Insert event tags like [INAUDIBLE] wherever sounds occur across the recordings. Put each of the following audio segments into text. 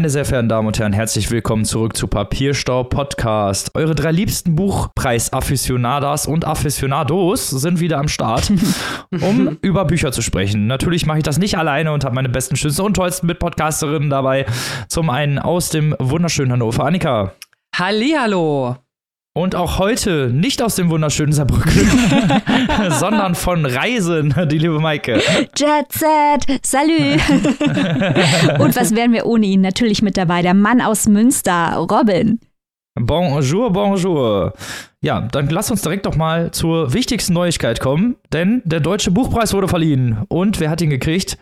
Meine sehr verehrten Damen und Herren, herzlich willkommen zurück zu Papierstau Podcast. Eure drei liebsten Buchpreis-Afficionadas und Afficionados sind wieder am Start, [LAUGHS] um über Bücher zu sprechen. Natürlich mache ich das nicht alleine und habe meine besten, schönsten und tollsten Mitpodcasterinnen dabei. Zum einen aus dem wunderschönen Hannover, Annika. Hallihallo. Und auch heute nicht aus dem wunderschönen Saarbrücken, [LAUGHS] sondern von Reisen, die liebe Maike. Jet Set, salut. [LAUGHS] Und was wären wir ohne ihn? Natürlich mit dabei, der Mann aus Münster, Robin. Bonjour, bonjour. Ja, dann lass uns direkt doch mal zur wichtigsten Neuigkeit kommen, denn der Deutsche Buchpreis wurde verliehen. Und wer hat ihn gekriegt?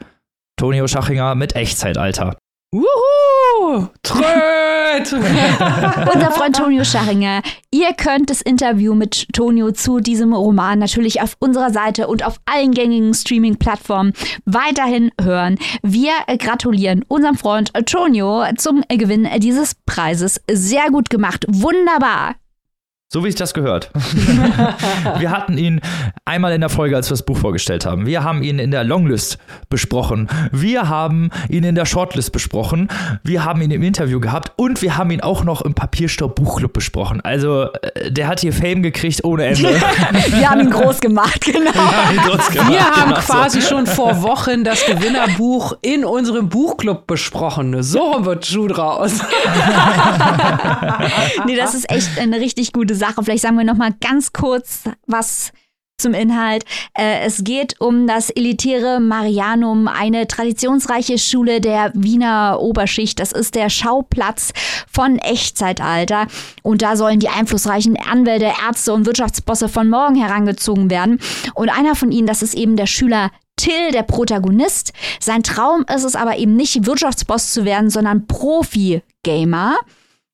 Tonio Schachinger mit Echtzeitalter. Wuhu! Tröd! [LAUGHS] Unser Freund Tonio Scharinger. Ihr könnt das Interview mit Tonio zu diesem Roman natürlich auf unserer Seite und auf allen gängigen Streaming-Plattformen weiterhin hören. Wir gratulieren unserem Freund Tonio zum Gewinn dieses Preises. Sehr gut gemacht. Wunderbar. So wie ich das gehört. [LAUGHS] wir hatten ihn einmal in der Folge, als wir das Buch vorgestellt haben. Wir haben ihn in der Longlist besprochen. Wir haben ihn in der Shortlist besprochen. Wir haben ihn im Interview gehabt und wir haben ihn auch noch im Papierstopp Buchclub besprochen. Also, äh, der hat hier Fame gekriegt ohne Ende. [LAUGHS] wir haben ihn groß gemacht, [LAUGHS] genau. Wir haben, groß gemacht, wir haben genau quasi so. schon vor Wochen das Gewinnerbuch in unserem Buchclub besprochen. So wird Schuh draus. nee, das ist echt eine richtig gute Sache. Vielleicht sagen wir noch mal ganz kurz was zum Inhalt. Äh, es geht um das elitäre Marianum, eine traditionsreiche Schule der Wiener Oberschicht. Das ist der Schauplatz von Echtzeitalter. Und da sollen die einflussreichen Anwälte, Ärzte und Wirtschaftsbosse von morgen herangezogen werden. Und einer von ihnen, das ist eben der Schüler Till, der Protagonist. Sein Traum ist es aber eben nicht, Wirtschaftsboss zu werden, sondern Profi-Gamer.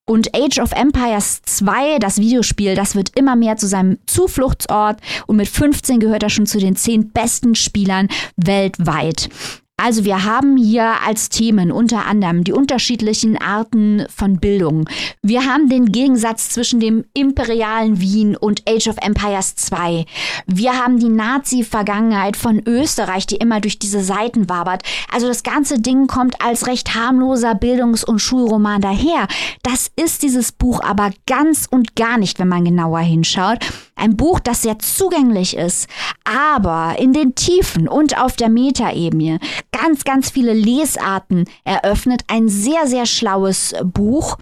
Und Age of Empires 2, das Videospiel, das wird immer mehr zu seinem Zufluchtsort und mit 15 gehört er schon zu den 10 besten Spielern weltweit. Also wir haben hier als Themen unter anderem die unterschiedlichen Arten von Bildung. Wir haben den Gegensatz zwischen dem imperialen Wien und Age of Empires 2. Wir haben die Nazi-Vergangenheit von Österreich, die immer durch diese Seiten wabert. Also das ganze Ding kommt als recht harmloser Bildungs- und Schulroman daher. Das ist dieses Buch aber ganz und gar nicht, wenn man genauer hinschaut. Ein Buch, das sehr zugänglich ist, aber in den Tiefen und auf der Metaebene ganz, ganz viele Lesarten eröffnet. Ein sehr, sehr schlaues Buch.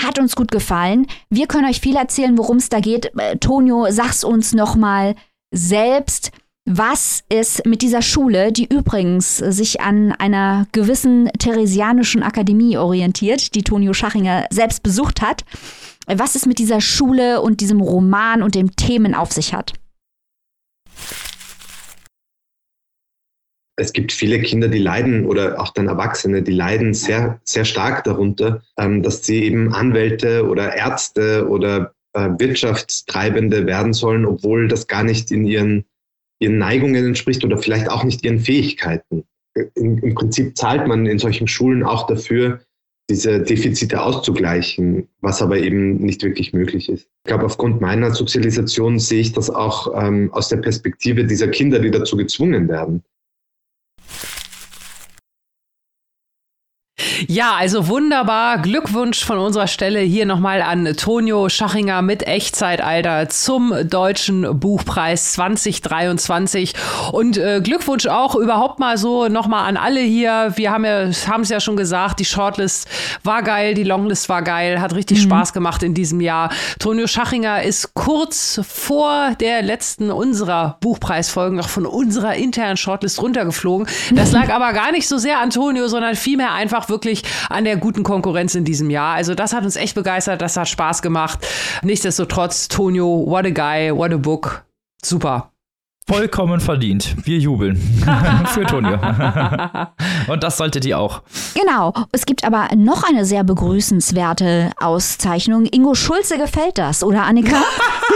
Hat uns gut gefallen. Wir können euch viel erzählen, worum es da geht. Äh, Tonio, sag's uns nochmal selbst. Was ist mit dieser Schule, die übrigens sich an einer gewissen theresianischen Akademie orientiert, die Tonio Schachinger selbst besucht hat, was es mit dieser Schule und diesem Roman und dem Themen auf sich hat? Es gibt viele Kinder, die leiden oder auch dann Erwachsene, die leiden sehr, sehr stark darunter, ähm, dass sie eben Anwälte oder Ärzte oder äh, Wirtschaftstreibende werden sollen, obwohl das gar nicht in ihren, ihren Neigungen entspricht oder vielleicht auch nicht ihren Fähigkeiten. Im, Prinzip zahlt man in solchen Schulen auch dafür, diese Defizite auszugleichen, was aber eben nicht wirklich möglich ist. Ich glaube, aufgrund meiner Sozialisation sehe ich das auch ähm, aus der Perspektive dieser Kinder, die dazu gezwungen werden. Ja, also wunderbar. Glückwunsch von unserer Stelle hier nochmal an Tonio Schachinger mit Echtzeitalter zum Deutschen Buchpreis 2023. Und äh, Glückwunsch auch überhaupt mal so nochmal an alle hier. Wir haben ja, haben es ja schon gesagt, die Shortlist war geil, die Longlist war geil, hat richtig mhm. Spaß gemacht in diesem Jahr. Tonio Schachinger ist kurz vor der letzten unserer Buchpreisfolgen noch von unserer internen Shortlist runtergeflogen. Das lag [LAUGHS] aber gar nicht so sehr an Tonio, sondern vielmehr einfach wirklich wirklich an der guten Konkurrenz in diesem Jahr. Also das hat uns echt begeistert, das hat Spaß gemacht. Nichtsdestotrotz, Tonio, what a guy, what a book. Super. Vollkommen verdient. Wir jubeln. [LAUGHS] Für Tonio. [LAUGHS] Und das solltet ihr auch. Genau. Es gibt aber noch eine sehr begrüßenswerte Auszeichnung. Ingo Schulze gefällt das, oder Annika? [LAUGHS]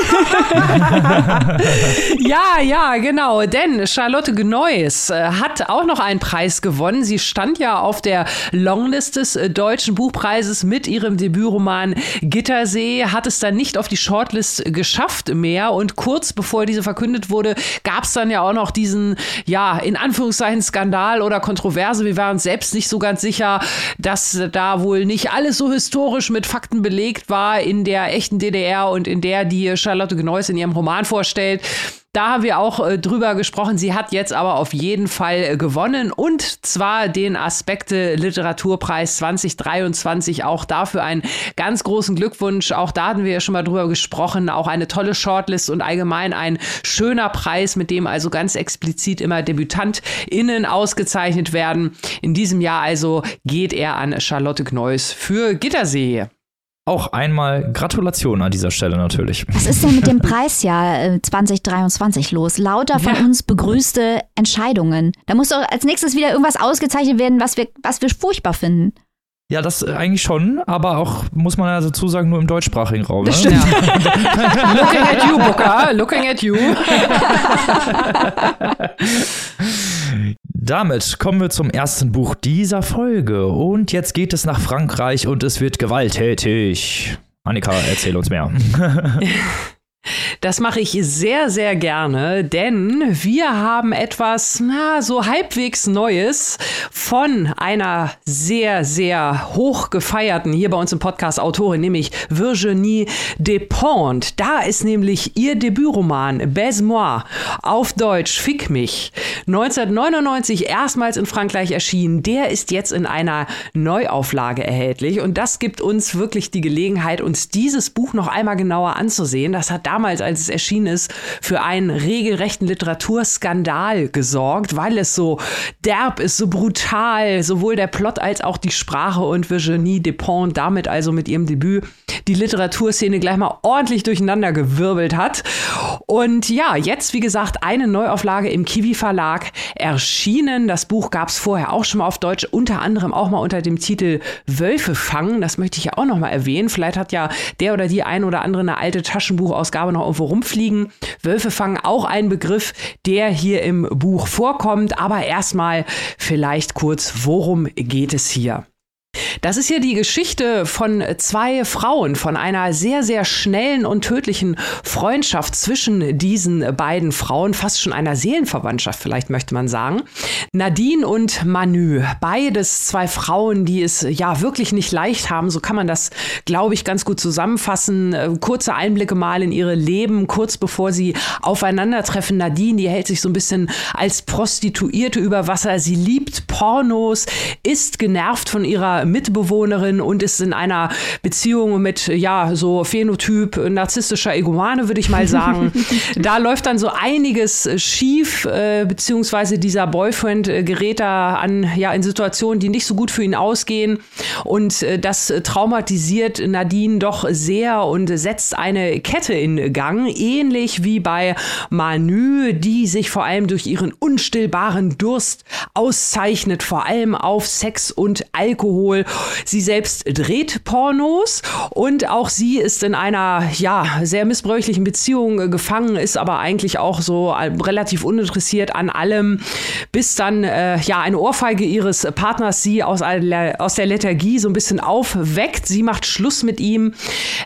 [LAUGHS] ja, ja, genau. Denn Charlotte Gneuss äh, hat auch noch einen Preis gewonnen. Sie stand ja auf der Longlist des äh, Deutschen Buchpreises mit ihrem Debütroman Gittersee, hat es dann nicht auf die Shortlist geschafft mehr. Und kurz bevor diese verkündet wurde, gab es dann ja auch noch diesen, ja, in Anführungszeichen Skandal oder Kontroverse. Wir waren uns selbst nicht so ganz sicher, dass da wohl nicht alles so historisch mit Fakten belegt war in der echten DDR und in der, die Charlotte Gneuss in ihrem Roman vorstellt. Da haben wir auch äh, drüber gesprochen. Sie hat jetzt aber auf jeden Fall äh, gewonnen und zwar den Aspekte Literaturpreis 2023. Auch dafür einen ganz großen Glückwunsch. Auch da hatten wir ja schon mal drüber gesprochen. Auch eine tolle Shortlist und allgemein ein schöner Preis, mit dem also ganz explizit immer DebütantInnen ausgezeichnet werden. In diesem Jahr also geht er an Charlotte Gneuss für Gittersee. Auch einmal Gratulation an dieser Stelle natürlich. Was ist denn mit dem Preisjahr 2023 äh, los? Lauter von ja. uns begrüßte Entscheidungen. Da muss doch als nächstes wieder irgendwas ausgezeichnet werden, was wir, was wir furchtbar finden. Ja, das äh, eigentlich schon, aber auch, muss man ja dazu sagen, nur im deutschsprachigen Raum. Das ne? stimmt. Ja. [LAUGHS] Looking at you, Booker. Looking at you. [LAUGHS] [LAUGHS] Damit kommen wir zum ersten Buch dieser Folge. Und jetzt geht es nach Frankreich und es wird gewalttätig. Annika, erzähl uns mehr. [LAUGHS] [LAUGHS] Das mache ich sehr, sehr gerne, denn wir haben etwas, na, so halbwegs Neues von einer sehr, sehr hoch gefeierten, hier bei uns im Podcast Autorin, nämlich Virginie Despentes. Da ist nämlich ihr Debütroman Baise-moi auf Deutsch Fick mich 1999 erstmals in Frankreich erschienen. Der ist jetzt in einer Neuauflage erhältlich und das gibt uns wirklich die Gelegenheit, uns dieses Buch noch einmal genauer anzusehen. Das hat damals, als es erschienen ist, für einen regelrechten Literaturskandal gesorgt, weil es so derb ist, so brutal, sowohl der Plot als auch die Sprache und Virginie Despentes damit also mit ihrem Debüt die Literaturszene gleich mal ordentlich durcheinander gewirbelt hat. Und ja, jetzt, wie gesagt, eine Neuauflage im Kiwi Verlag erschienen. Das Buch gab es vorher auch schon mal auf Deutsch, unter anderem auch mal unter dem Titel Wölfe fangen. Das möchte ich ja auch noch mal erwähnen. Vielleicht hat ja der oder die ein oder andere eine alte Taschenbuchausgabe noch irgendwo rumfliegen. Wölfe fangen auch ein Begriff, der hier im Buch vorkommt. Aber erstmal vielleicht kurz, worum geht es hier? Das ist ja die Geschichte von zwei Frauen, von einer sehr, sehr schnellen und tödlichen Freundschaft zwischen diesen beiden Frauen, fast schon einer Seelenverwandtschaft vielleicht möchte man sagen. Nadine und Manu, beides zwei Frauen, die es ja wirklich nicht leicht haben, so kann man das, glaube ich, ganz gut zusammenfassen. Äh, kurze Einblicke mal in ihre Leben, kurz bevor sie aufeinandertreffen. Nadine, die hält sich so ein bisschen als Prostituierte über Wasser. Sie liebt Pornos, ist genervt von ihrer Mitbewohnerin und ist in einer Beziehung mit, ja, so Phänotyp narzisstischer Egomane, würde ich mal sagen. [LAUGHS] da läuft dann so einiges schief, äh, beziehungsweise dieser Boyfriend äh, gerät da an, ja, in Situationen, die nicht so gut für ihn ausgehen. Und äh, das traumatisiert Nadine doch sehr und setzt eine Kette in Gang, ähnlich wie bei Manu, die sich vor allem durch ihren unstillbaren Durst auszeichnet, vor allem auf Sex und Alkohol Alkohol. Sie selbst dreht Pornos und auch sie ist in einer ja sehr missbräuchlichen Beziehung äh, gefangen, ist aber eigentlich auch so äh, relativ uninteressiert an allem, bis dann äh, ja eine Ohrfeige ihres Partners sie aus, aus der Lethargie so ein bisschen aufweckt. Sie macht Schluss mit ihm,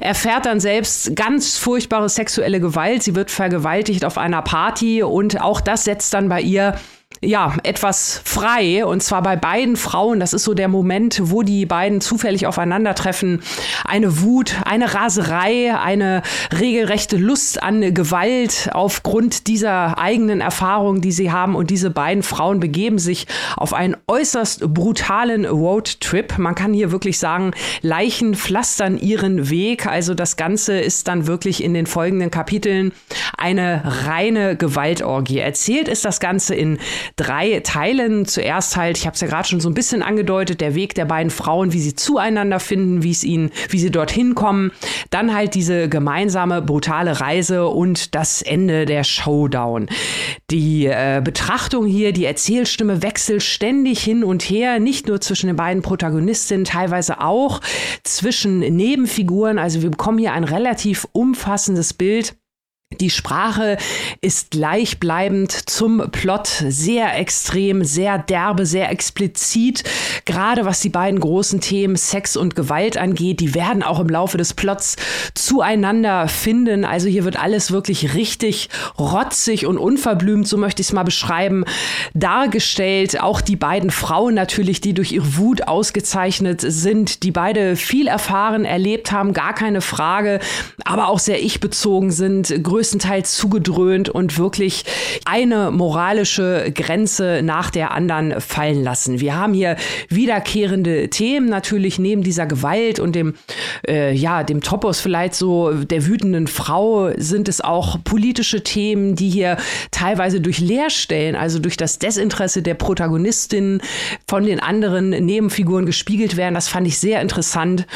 erfährt dann selbst ganz furchtbare sexuelle Gewalt. Sie wird vergewaltigt auf einer Party und auch das setzt dann bei ihr ja, etwas frei. Und zwar bei beiden Frauen. Das ist so der Moment, wo die beiden zufällig aufeinandertreffen. Eine Wut, eine Raserei, eine regelrechte Lust an Gewalt aufgrund dieser eigenen Erfahrung, die sie haben. Und diese beiden Frauen begeben sich auf einen äußerst brutalen Roadtrip. Man kann hier wirklich sagen, Leichen pflastern ihren Weg. Also das Ganze ist dann wirklich in den folgenden Kapiteln eine reine Gewaltorgie. Erzählt ist das Ganze in drei Teilen. Zuerst halt, ich habe es ja gerade schon so ein bisschen angedeutet, der Weg der beiden Frauen, wie sie zueinander finden, wie es ihnen, wie sie dorthin kommen. Dann halt diese gemeinsame brutale Reise und das Ende der Showdown. Die äh, Betrachtung hier, die Erzählstimme wechselt ständig hin und her, nicht nur zwischen den beiden Protagonistinnen, teilweise auch zwischen Nebenfiguren. Also wir bekommen hier ein relativ umfassendes Bild Die Sprache ist gleichbleibend zum Plot, sehr extrem, sehr derbe, sehr explizit. Gerade was die beiden großen Themen Sex und Gewalt angeht, die werden auch im Laufe des Plots zueinander finden. Also hier wird alles wirklich richtig rotzig und unverblümt, so möchte ich es mal beschreiben, dargestellt. Auch die beiden Frauen natürlich, die durch ihre Wut ausgezeichnet sind, die beide viel erfahren, erlebt haben, gar keine Frage, aber auch sehr ich-bezogen sind größtenteils zugedröhnt und wirklich eine moralische Grenze nach der anderen fallen lassen. Wir haben hier wiederkehrende Themen natürlich neben dieser Gewalt und dem, äh, ja, dem Topos vielleicht so der wütenden Frau sind es auch politische Themen, die hier teilweise durch Leerstellen, also durch das Desinteresse der Protagonistin von den anderen Nebenfiguren gespiegelt werden. Das fand ich sehr interessant.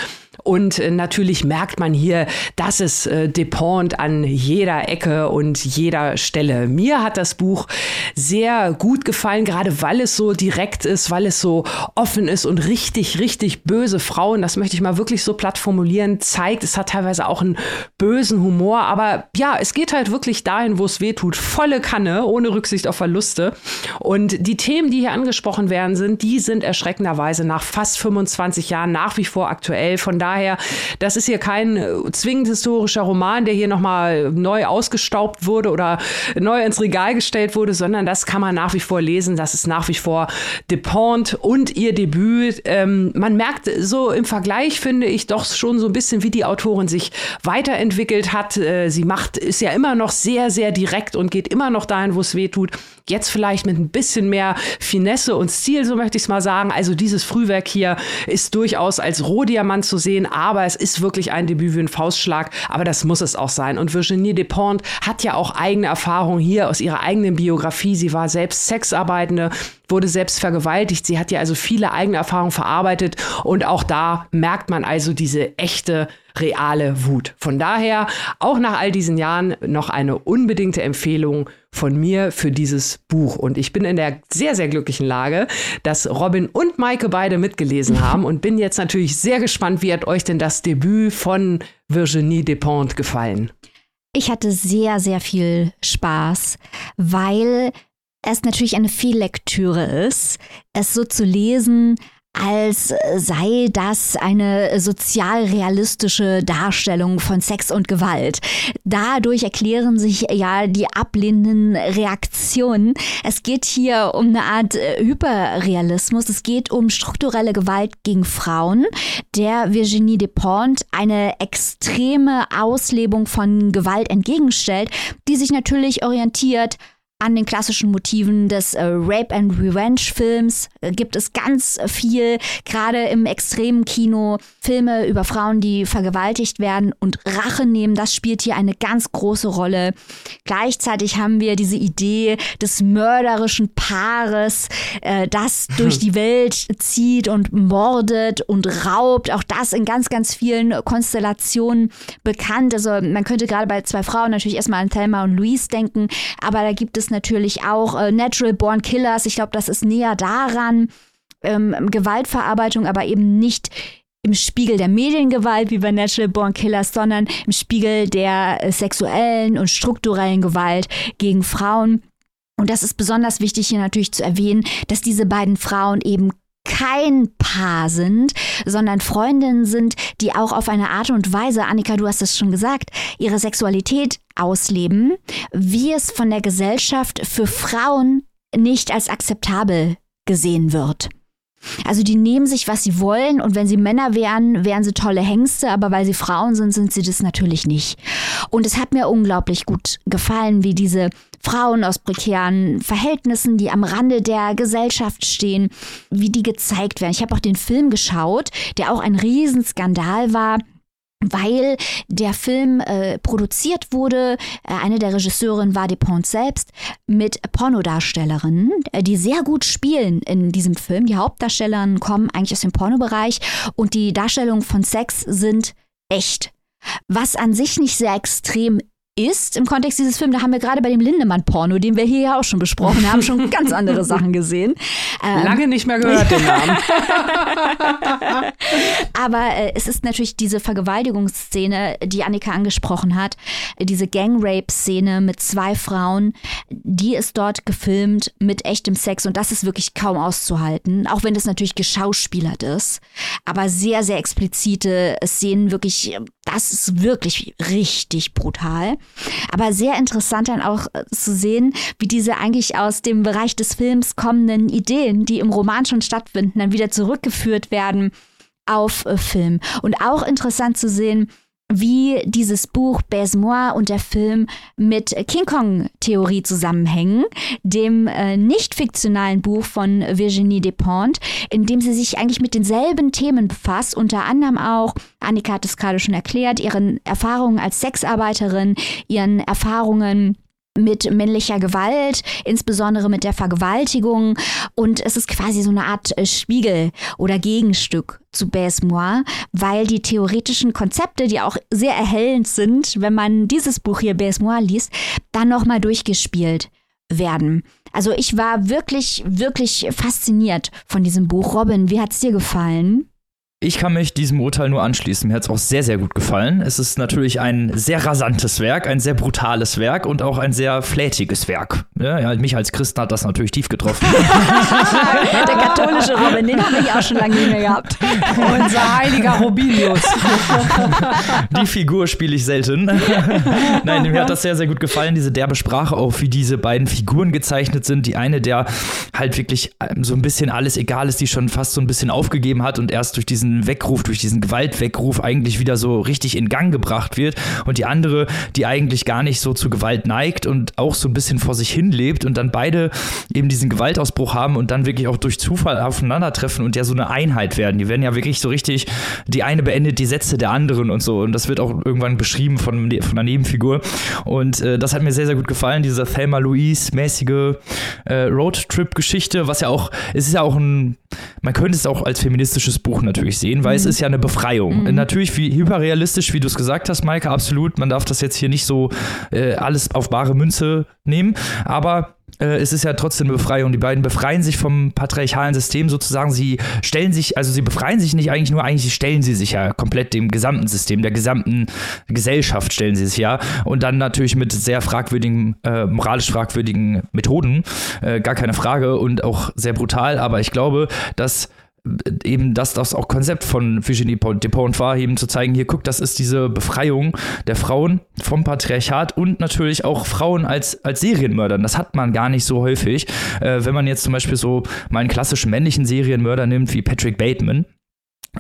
Und äh, natürlich merkt man hier, dass es äh, Depont an jeder Ecke und jeder Stelle. Mir hat das Buch sehr gut gefallen, gerade weil es so direkt ist, weil es so offen ist und richtig, richtig böse Frauen, das möchte ich mal wirklich so platt formulieren, zeigt. Es hat teilweise auch einen bösen Humor, aber ja, es geht halt wirklich dahin, wo es weh tut. Volle Kanne, ohne Rücksicht auf Verluste. Und die Themen, die hier angesprochen werden sind, die sind erschreckenderweise nach fast 25 Jahren nach wie vor aktuell. Von daher, das ist hier kein äh, zwingend historischer Roman, der hier nochmal neu ausgestaubt wurde oder neu ins Regal gestellt wurde, sondern das kann man nach wie vor lesen. Das ist nach wie vor Depont und ihr Debüt. Ähm, man merkt so im Vergleich, finde ich, doch schon so ein bisschen, wie die Autorin sich weiterentwickelt hat. Äh, sie macht, ist ja immer noch sehr, sehr direkt und geht immer noch dahin, wo es weh tut. Jetzt vielleicht mit ein bisschen mehr Finesse und Stil, so möchte ich es mal sagen. Also dieses Frühwerk hier ist durchaus als Rohdiamant zu sehen, aber es ist wirklich ein Debüt wie ein Faustschlag. Aber das muss es auch sein. Und Virginie Despont hat ja auch eigene Erfahrungen hier aus ihrer eigenen Biografie. Sie war selbst Sexarbeitende, wurde selbst vergewaltigt. Sie hat ja also viele eigene Erfahrungen verarbeitet. Und auch da merkt man also diese echte reale Wut. Von daher auch nach all diesen Jahren noch eine unbedingte Empfehlung von mir für dieses Buch. Und ich bin in der sehr, sehr glücklichen Lage, dass Robin und Maike beide mitgelesen [LAUGHS] haben und bin jetzt natürlich sehr gespannt, wie hat euch denn das Debüt von Virginie Despentes gefallen? Ich hatte sehr, sehr viel Spaß, weil es natürlich eine Fehllektüre ist, es so zu lesen, als sei das eine sozialrealistische Darstellung von Sex und Gewalt. Dadurch erklären sich ja die ablehnenden Reaktionen. Es geht hier um eine Art äh, Hyperrealismus. Es geht um strukturelle Gewalt gegen Frauen, der Virginie Despont eine extreme Auslebung von Gewalt entgegenstellt, die sich natürlich orientiert an den klassischen Motiven des äh, Rape and Revenge Films äh, gibt es ganz viel, gerade im extremen Kino, Filme über Frauen, die vergewaltigt werden und Rache nehmen. Das spielt hier eine ganz große Rolle. Gleichzeitig haben wir diese Idee des mörderischen Paares, äh, das [LAUGHS] durch die Welt zieht und mordet und raubt. Auch das in ganz, ganz vielen Konstellationen bekannt. Also man könnte gerade bei zwei Frauen natürlich erstmal an Thelma und Louise denken, aber da gibt es natürlich auch äh, Natural Born Killers. Ich glaube, das ist näher daran. Ähm, Gewaltverarbeitung, aber eben nicht im Spiegel der Mediengewalt wie bei Natural Born Killers, sondern im Spiegel der äh, sexuellen und strukturellen Gewalt gegen Frauen. Und das ist besonders wichtig hier natürlich zu erwähnen, dass diese beiden Frauen eben kein Paar sind, sondern Freundinnen sind, die auch auf eine Art und Weise, Annika, du hast es schon gesagt, ihre Sexualität ausleben, wie es von der Gesellschaft für Frauen nicht als akzeptabel gesehen wird. Also die nehmen sich, was sie wollen und wenn sie Männer wären, wären sie tolle Hengste, aber weil sie Frauen sind, sind sie das natürlich nicht. Und es hat mir unglaublich gut gefallen, wie diese Frauen aus prekären Verhältnissen, die am Rande der Gesellschaft stehen, wie die gezeigt werden. Ich habe auch den Film geschaut, der auch ein Riesenskandal war weil der Film äh, produziert wurde. Äh, eine der Regisseurinnen war Despont selbst mit Pornodarstellerinnen, äh, die sehr gut spielen in diesem Film. Die Hauptdarstellerinnen kommen eigentlich aus dem Pornobereich und die Darstellungen von Sex sind echt. Was an sich nicht sehr extrem ist im Kontext dieses Films, da haben wir gerade bei dem Lindemann-Porno, den wir hier ja auch schon besprochen haben, schon ganz andere [LAUGHS] Sachen gesehen. Ähm, Lange nicht mehr gehört den Namen. [LAUGHS] Aber äh, es ist natürlich diese Vergewaltigungsszene, die Annika angesprochen hat, diese Gang-Rape-Szene mit zwei Frauen, die ist dort gefilmt mit echtem Sex und das ist wirklich kaum auszuhalten, auch wenn das natürlich geschauspielert ist. Aber sehr, sehr explizite Szenen, wirklich, das ist wirklich richtig brutal. Aber sehr interessant dann auch äh, zu sehen, wie diese eigentlich aus dem Bereich des Films kommenden Ideen, die im Roman schon stattfinden, dann wieder zurückgeführt werden auf äh, Film. Und auch interessant zu sehen, wie dieses Buch Baise-Moi und der Film mit King Kong-Theorie zusammenhängen, dem äh, nicht fiktionalen Buch von Virginie Despentes, in dem sie sich eigentlich mit denselben Themen befasst, unter anderem auch, Annika hat es gerade schon erklärt, ihren Erfahrungen als Sexarbeiterin, ihren Erfahrungen mit männlicher Gewalt, insbesondere mit der Vergewaltigung. Und es ist quasi so eine Art äh, Spiegel oder Gegenstück zu Baise-Moi, weil die theoretischen Konzepte, die auch sehr erhellend sind, wenn man dieses Buch hier Baise-Moi liest, dann nochmal durchgespielt werden. Also ich war wirklich, wirklich fasziniert von diesem Buch. Robin, wie hat es dir gefallen? Ich kann mich diesem Urteil nur anschließen. Mir hat es auch sehr, sehr gut gefallen. Es ist natürlich ein sehr rasantes Werk, ein sehr brutales Werk und auch ein sehr flätiges Werk. Ja, ja, mich als Christen hat das natürlich tief getroffen. [LAUGHS] Der katholische Robin, den habe ich auch schon lange nicht mehr gehabt. Unser heiliger Robinius. [LAUGHS] Die Figur spiele ich selten. [LAUGHS] Nein, mir hat das sehr, sehr gut gefallen, diese derbe Sprache, auch wie diese beiden Figuren gezeichnet sind. Die eine, der halt wirklich ähm, so ein bisschen alles egal ist, die schon fast so ein bisschen aufgegeben hat und erst durch diesen Weckruf, durch diesen Gewaltweckruf eigentlich wieder so richtig in Gang gebracht wird. Und die andere, die eigentlich gar nicht so zu Gewalt neigt und auch so ein bisschen vor sich hin lebt und dann beide eben diesen Gewaltausbruch haben und dann wirklich auch durch Zufall aufeinandertreffen und ja so eine Einheit werden. Die werden ja wirklich so richtig, die eine beendet die Sätze der anderen und so. Und das wird auch irgendwann beschrieben von, von einer Nebenfigur. Und äh, das hat mir sehr, sehr gut gefallen, diese Thelma Louise-mäßige äh, Roadtrip-Geschichte, was ja auch, es ist ja auch ein, man könnte es auch als feministisches Buch natürlich sehen, weil mhm. es ist ja eine Befreiung. Mhm. Natürlich wie hyperrealistisch, wie du es gesagt hast, Maike, absolut. Man darf das jetzt hier nicht so äh, alles auf bare Münze nehmen, aber äh, es ist ja trotzdem eine Befreiung. Die beiden befreien sich vom patriarchalen System sozusagen. Sie stellen sich, also sie befreien sich nicht eigentlich nur, eigentlich stellen sie sich ja komplett dem gesamten System, der gesamten Gesellschaft stellen sie sich ja. Und dann natürlich mit sehr fragwürdigen, äh, moralisch fragwürdigen Methoden, äh, gar keine Frage und auch sehr brutal. Aber ich glaube, dass eben das, das auch Konzept von Virginie Despont war, eben zu zeigen, hier guck, das ist diese Befreiung der Frauen vom Patriarchat und natürlich auch Frauen als, als Serienmördern. Das hat man gar nicht so häufig. Äh, wenn man jetzt zum Beispiel so mal einen klassischen männlichen Serienmörder nimmt, wie Patrick Bateman,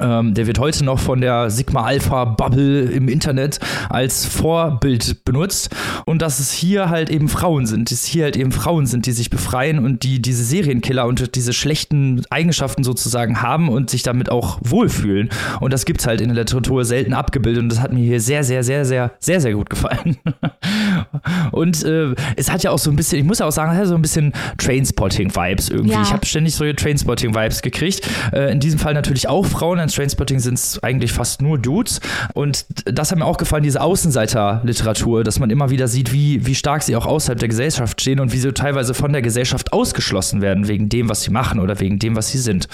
ähm, der wird heute noch von der Sigma Alpha Bubble im Internet als Vorbild benutzt und dass es hier halt eben Frauen sind, dass hier halt eben Frauen sind, die sich befreien und die diese Serienkiller und diese schlechten Eigenschaften sozusagen haben und sich damit auch wohlfühlen. Und das gibt's halt in der Literatur selten abgebildet und das hat mir hier sehr, sehr, sehr, sehr, sehr, sehr gut gefallen. [LAUGHS] [LAUGHS] und äh, es hat ja auch so ein bisschen, ich muss ja auch sagen, es hat so ein bisschen Trainspotting-Vibes irgendwie. Ja. Ich habe ständig solche Trainspotting-Vibes gekriegt. Äh, in diesem Fall natürlich auch Frauen in Trainspotting sind es eigentlich fast nur Dudes. Und das hat mir auch gefallen, diese Außenseiter-Literatur, dass man immer wieder sieht, wie, wie stark sie auch außerhalb der Gesellschaft stehen und wie sie teilweise von der Gesellschaft ausgeschlossen werden, wegen dem, was sie machen oder wegen dem, was sie sind.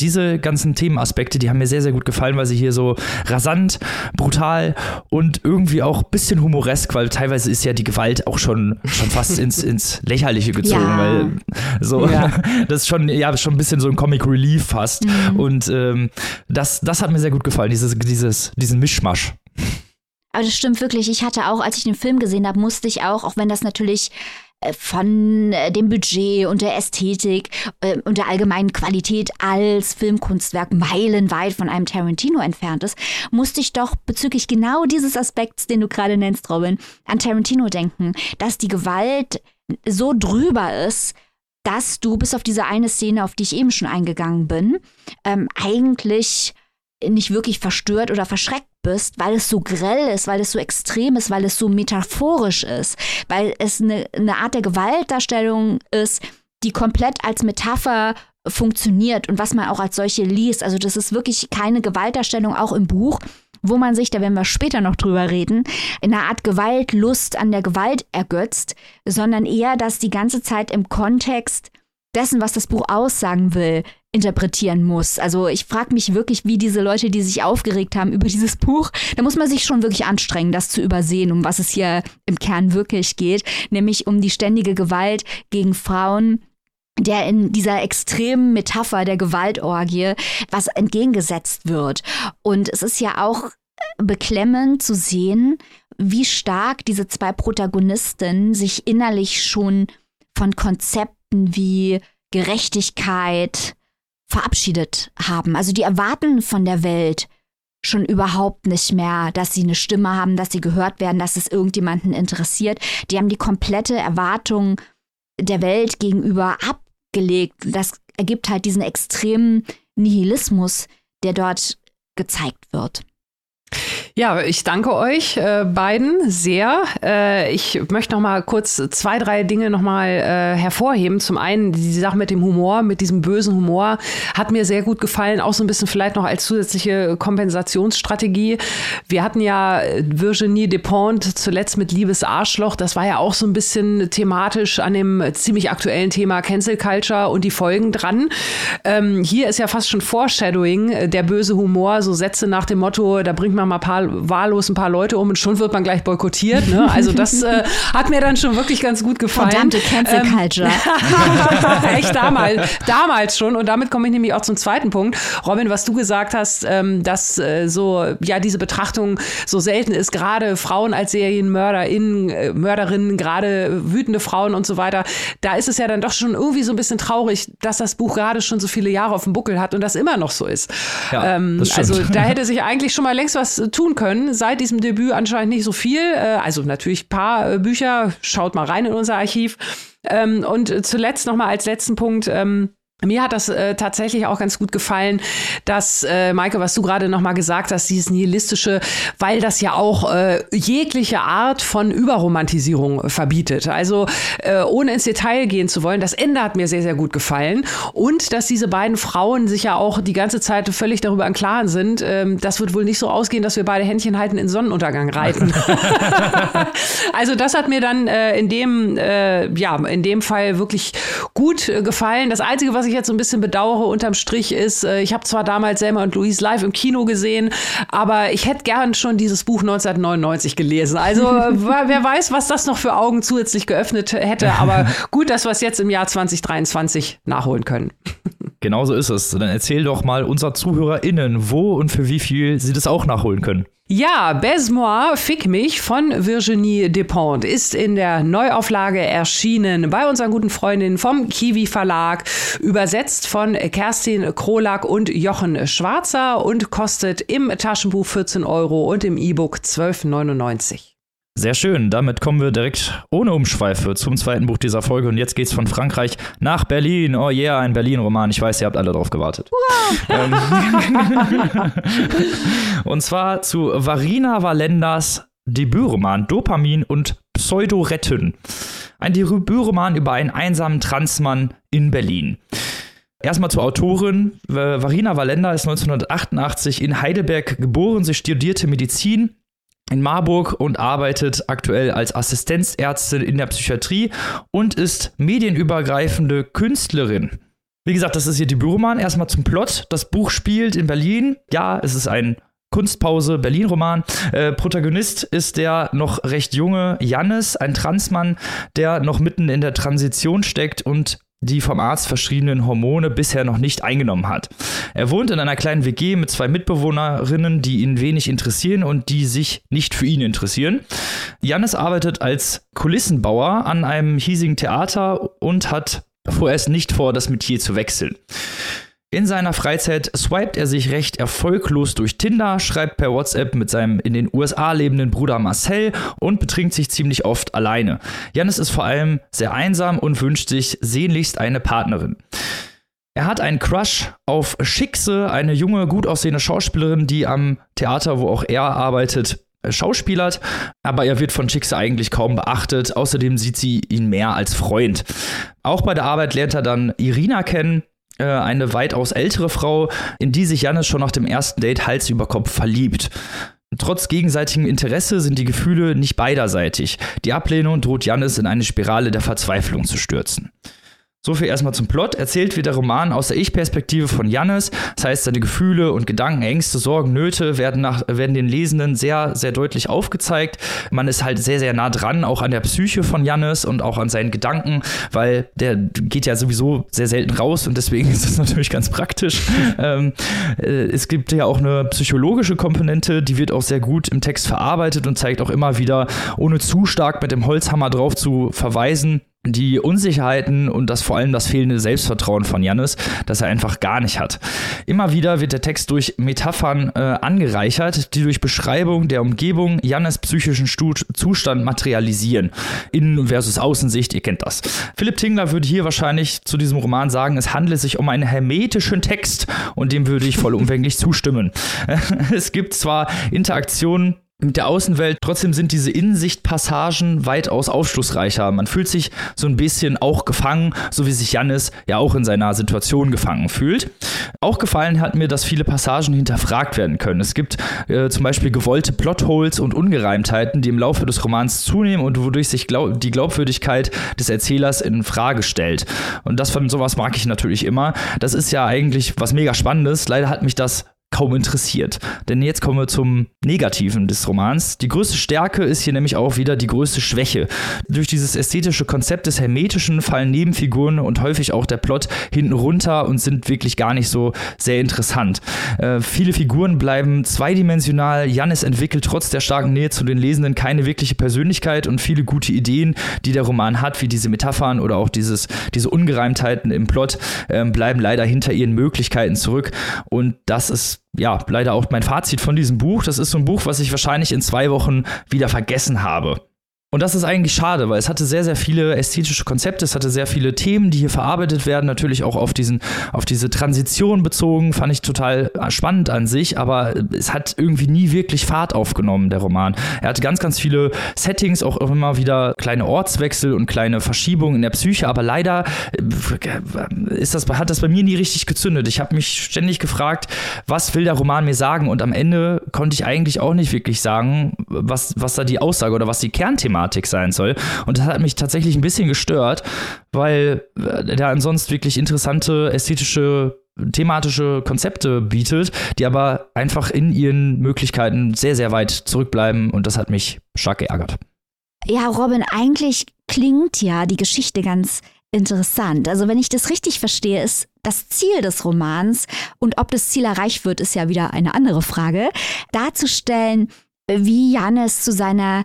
Diese ganzen Themenaspekte, die haben mir sehr, sehr gut gefallen, weil sie hier so rasant, brutal und irgendwie auch ein bisschen humoresk, weil teilweise ist ja die Gewalt auch schon, schon fast ins, ins Lächerliche gezogen, ja. weil so, ja. [LAUGHS] das ist schon, ja, schon ein bisschen so ein Comic Relief fast. Mhm. Und ähm, das, das hat mir sehr gut gefallen, dieses, dieses, diesen Mischmasch. Aber das stimmt wirklich. Ich hatte auch, als ich den Film gesehen habe, musste ich auch, auch wenn das natürlich von äh, dem Budget und der Ästhetik äh, und der allgemeinen Qualität als Filmkunstwerk meilenweit von einem Tarantino entfernt ist, musste ich doch bezüglich genau dieses Aspekts, den du gerade nennst, Robin, an Tarantino denken, dass die Gewalt so drüber ist, dass du bis auf diese eine Szene, auf die ich eben schon eingegangen bin, ähm, eigentlich nicht wirklich verstört oder verschreckt bist, weil es so grell ist, weil es so extrem ist, weil es so metaphorisch ist, weil es eine, eine Art der Gewaltdarstellung ist, die komplett als Metapher funktioniert und was man auch als solche liest. Also das ist wirklich keine Gewaltdarstellung, auch im Buch, wo man sich, da werden wir später noch drüber reden, in einer Art Gewaltlust an der Gewalt ergötzt, sondern eher, dass die ganze Zeit im Kontext dessen, was das Buch aussagen will, interpretieren muss. Also ich frage mich wirklich, wie diese Leute, die sich aufgeregt haben über dieses Buch, da muss man sich schon wirklich anstrengen, das zu übersehen, um was es hier im Kern wirklich geht, nämlich um die ständige Gewalt gegen Frauen der in dieser extremen Metapher der Gewaltorgie was entgegengesetzt wird. Und es ist ja auch beklemmend zu sehen, wie stark diese zwei Protagonisten sich innerlich schon von Konzepten wie Gerechtigkeit verabschiedet haben. Also die erwarten von der Welt schon überhaupt nicht mehr, dass sie eine Stimme haben, dass sie gehört werden, dass es irgendjemanden interessiert. Die haben die komplette Erwartung der Welt gegenüber abgelegt. Das ergibt halt diesen extremen Nihilismus, der dort gezeigt wird. Ja, ich danke euch äh, beiden sehr. Äh, ich möchte noch mal kurz zwei, drei Dinge noch mal äh, hervorheben. Zum einen die Sache mit dem Humor, mit diesem bösen Humor, hat mir sehr gut gefallen. Auch so ein bisschen vielleicht noch als zusätzliche Kompensationsstrategie. Wir hatten ja äh, Virginie Despentes zuletzt mit Liebes Arschloch. Das war ja auch so ein bisschen thematisch an dem ziemlich aktuellen Thema Cancel Culture und die Folgen dran. Ähm, hier ist ja fast schon Foreshadowing, äh, der böse Humor, so Sätze nach dem Motto, da bringt man mal ein paar wahllos ein paar Leute um und schon wird man gleich boykottiert. Ne? Also das äh, [LAUGHS] hat mir dann schon wirklich ganz gut gefallen. Verdammte Cancel ähm, Culture. Ähm, [LAUGHS] echt damals, [LAUGHS] damals schon. Und damit komme ich nämlich auch zum zweiten Punkt. Robin, was du gesagt hast, ähm, dass äh, so ja diese Betrachtung so selten ist, gerade Frauen als Serienmörderinnen, äh, Mörderinnen, gerade wütende Frauen und so weiter. Da ist es ja dann doch schon irgendwie so ein bisschen traurig, dass das Buch gerade schon so viele Jahre auf dem Buckel hat und das immer noch so ist. Ja, ähm, also da hätte sich eigentlich schon mal längst was tun können. Seit diesem Debüt anscheinend nicht so viel. Äh, also natürlich ein paar äh, Bücher. Schaut mal rein in unser Archiv. Ähm, und zuletzt nochmal als letzten Punkt. Ähm, mir hat das äh, tatsächlich auch ganz gut gefallen, dass, äh, Maike, was du gerade nochmal gesagt hast, dieses nihilistische, weil das ja auch äh, jegliche Art von Überromantisierung verbietet. Also äh, ohne ins Detail gehen zu wollen, das Ende hat mir sehr, sehr gut gefallen. Und dass diese beiden Frauen sich ja auch die ganze Zeit völlig darüber im Klaren sind, ähm, das wird wohl nicht so ausgehen, dass wir beide Händchen halten in Sonnenuntergang reiten. [LAUGHS] also das hat mir dann äh, in dem, äh, ja, in dem Fall wirklich gut äh, gefallen. Das Einzige, was ich jetzt so ein bisschen bedauere unterm Strich ist, äh, ich habe zwar damals Selma und Louise live im Kino gesehen, aber ich hätte gern schon dieses Buch 1999 gelesen. Also [LAUGHS] wer weiß, was das noch für Augen zusätzlich geöffnet hätte. Aber [LAUGHS] gut, dass wir es jetzt im Jahr 2023 nachholen können. [LAUGHS] Genauso ist es. Dann erzähl doch mal unser ZuhörerInnen, wo und für wie viel sie das auch nachholen können. Ja, Baise-moi, Fick mich von Virginie Despentes ist in der Neuauflage erschienen bei unseren guten Freundinnen vom Kiwi Verlag, übersetzt von Kerstin Krolak und Jochen Schwarzer und kostet im Taschenbuch 14 Euro und im E-Book 12,99. Sehr schön. Damit kommen wir direkt ohne Umschweife zum zweiten Buch dieser Folge. Und jetzt geht's von Frankreich nach Berlin. Oh yeah, ein Berlin-Roman. Ich weiß, ihr habt alle drauf gewartet. Ähm, [LAUGHS] und zwar zu Varina Valendas Debütroman Dopamin und Pseudoretten. Ein Debütroman über einen einsamen Transmann in Berlin. Erstmal zur Autorin. Varina Valenda ist 1988 in Heidelberg geboren. Sie studierte Medizin in Marburg und arbeitet aktuell als Assistenzärztin in der Psychiatrie und ist medienübergreifende Künstlerin. Wie gesagt, das ist ihr Debütroman. Erstmal zum Plot. Das Buch spielt in Berlin. Ja, es ist ein Kunstpause Berlin-Roman. Äh, Protagonist ist der noch recht junge Jannis, ein Transmann, der noch mitten in der Transition steckt und die vom Arzt verschriebenen Hormone bisher noch nicht eingenommen hat. Er wohnt in einer kleinen WG mit zwei Mitbewohnerinnen, die ihn wenig interessieren und die sich nicht für ihn interessieren. Jannis arbeitet als Kulissenbauer an einem hiesigen Theater und hat vorerst nicht vor, das Metier zu wechseln. In seiner Freizeit swiped er sich recht erfolglos durch Tinder, schreibt per WhatsApp mit seinem in den USA lebenden Bruder Marcel und betrinkt sich ziemlich oft alleine. Janis ist vor allem sehr einsam und wünscht sich sehnlichst eine Partnerin. Er hat einen Crush auf Schickse, eine junge, gut aussehende Schauspielerin, die am Theater, wo auch er arbeitet, schauspielert, aber er wird von Schickse eigentlich kaum beachtet. Außerdem sieht sie ihn mehr als Freund. Auch bei der Arbeit lernt er dann Irina kennen, äh, eine weitaus ältere Frau, in die sich Janis schon nach dem ersten Date Hals über Kopf verliebt. Trotz gegenseitigem Interesse sind die Gefühle nicht beiderseitig. Die Ablehnung droht Janis in eine Spirale der Verzweiflung zu stürzen. So viel erstmal zum Plot. Erzählt wird der Roman aus der Ich-Perspektive von Jannis. Das heißt, seine Gefühle und Gedanken, Ängste, Sorgen, Nöte werden, nach, werden den Lesenden sehr, sehr deutlich aufgezeigt. Man ist halt sehr, sehr nah dran, auch an der Psyche von Jannis und auch an seinen Gedanken, weil der geht ja sowieso sehr selten raus und deswegen [LAUGHS] ist das natürlich ganz praktisch. ähm, äh, es gibt ja auch eine psychologische Komponente, die wird auch sehr gut im Text verarbeitet und zeigt auch immer wieder, ohne zu stark mit dem Holzhammer drauf zu verweisen, die Unsicherheiten und das vor allem das fehlende Selbstvertrauen von Jannis, das er einfach gar nicht hat. Immer wieder wird der Text durch Metaphern äh, angereichert, die durch Beschreibung der Umgebung Jannis psychischen Stud Zustand materialisieren. Innen versus Außensicht, ihr kennt das. Philipp Tingler würde hier wahrscheinlich zu diesem Roman sagen, es handelt sich um einen hermetischen Text und dem würde ich vollumfänglich zustimmen. [LAUGHS] es gibt zwar Interaktionen mit der Außenwelt. Trotzdem sind diese Innensichtpassagen weitaus aufschlussreicher. Man fühlt sich so ein bisschen auch gefangen, so wie sich Jannis ja auch in seiner Situation gefangen fühlt. Auch gefallen hat mir, dass viele Passagen hinterfragt werden können. Es gibt äh, zum Beispiel gewollte Plotholes und Ungereimtheiten, die im Laufe des Romans zunehmen und wodurch sich glaub die Glaubwürdigkeit des Erzählers in Frage stellt. Und das von sowas mag ich natürlich immer. Das ist ja eigentlich was mega Spannendes. Leider hat mich das kaum interessiert. Denn jetzt kommen wir zum Negativen des Romans. Die größte Stärke ist hier nämlich auch wieder die größte Schwäche. Durch dieses ästhetische Konzept des Hermetischen fallen Nebenfiguren und häufig auch der Plot hinten runter und sind wirklich gar nicht so sehr interessant. Äh, viele Figuren bleiben zweidimensional. Jannis entwickelt trotz der starken Nähe zu den Lesenden keine wirkliche Persönlichkeit und viele gute Ideen, die der Roman hat, wie diese Metaphern oder auch dieses, diese Ungereimtheiten im Plot, äh, bleiben leider hinter ihren Möglichkeiten zurück. Und das ist ja, leider auch mein Fazit von diesem Buch. Das ist so ein Buch, was ich wahrscheinlich in zwei Wochen wieder vergessen habe. Und das ist eigentlich schade, weil es hatte sehr, sehr viele ästhetische Konzepte, es hatte sehr viele Themen, die hier verarbeitet werden, natürlich auch auf, diesen, auf diese Transition bezogen, fand ich total spannend an sich, aber es hat irgendwie nie wirklich Fahrt aufgenommen, der Roman. Er hat ganz, ganz viele Settings, auch immer wieder kleine Ortswechsel und kleine Verschiebungen in der Psyche, aber leider äh, ist das, hat das bei mir nie richtig gezündet. Ich habe mich ständig gefragt, was will der Roman mir sagen und am Ende konnte ich eigentlich auch nicht wirklich sagen, was, was da die Aussage oder was die Kernthematik Thematik sein soll. Und das hat mich tatsächlich ein bisschen gestört, weil äh, der ansonsten wirklich interessante ästhetische thematische Konzepte bietet, die aber einfach in ihren Möglichkeiten sehr, sehr weit zurückbleiben und das hat mich stark geärgert. Ja, Robin, eigentlich klingt ja die Geschichte ganz interessant. Also wenn ich das richtig verstehe, ist das Ziel des Romans und ob das Ziel erreicht wird, ist ja wieder eine andere Frage, darzustellen, wie Janis zu seiner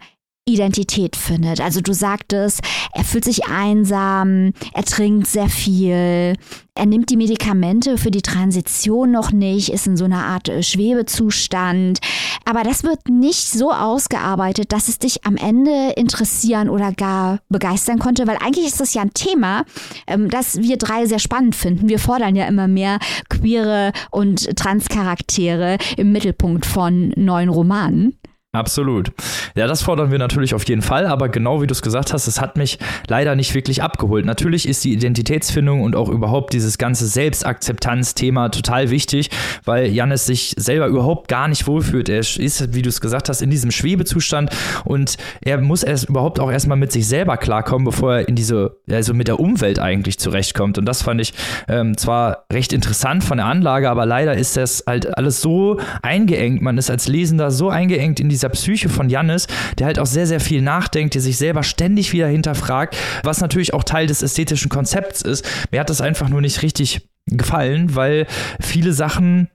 Identität findet. Also du sagtest, er fühlt sich einsam, er trinkt sehr viel, er nimmt die Medikamente für die Transition noch nicht, ist in so einer Art äh, Schwebezustand. Aber das wird nicht so ausgearbeitet, dass es dich am Ende interessieren oder gar begeistern konnte, weil eigentlich ist das ja ein Thema, ähm, das wir drei sehr spannend finden. Wir fordern ja immer mehr queere und Transcharaktere im Mittelpunkt von neuen Romanen. Absolut. Ja, das fordern wir natürlich auf jeden Fall, aber genau wie du es gesagt hast, es hat mich leider nicht wirklich abgeholt. Natürlich ist die Identitätsfindung und auch überhaupt dieses ganze Selbstakzeptanz-Thema total wichtig, weil Janis sich selber überhaupt gar nicht wohlfühlt. Er ist, wie du es gesagt hast, in diesem Schwebezustand und er muss erst überhaupt auch erstmal mit sich selber klarkommen, bevor er in diese, also mit der Umwelt eigentlich zurechtkommt. Und das fand ich ähm, zwar recht interessant von der Anlage, aber leider ist das halt alles so eingeengt. Man ist als Lesender so eingeengt in diese dieser Psyche von Jannis, der halt auch sehr, sehr viel nachdenkt, der sich selber ständig wieder hinterfragt, was natürlich auch Teil des ästhetischen Konzepts ist. Mir hat das einfach nur nicht richtig gefallen, weil viele Sachen,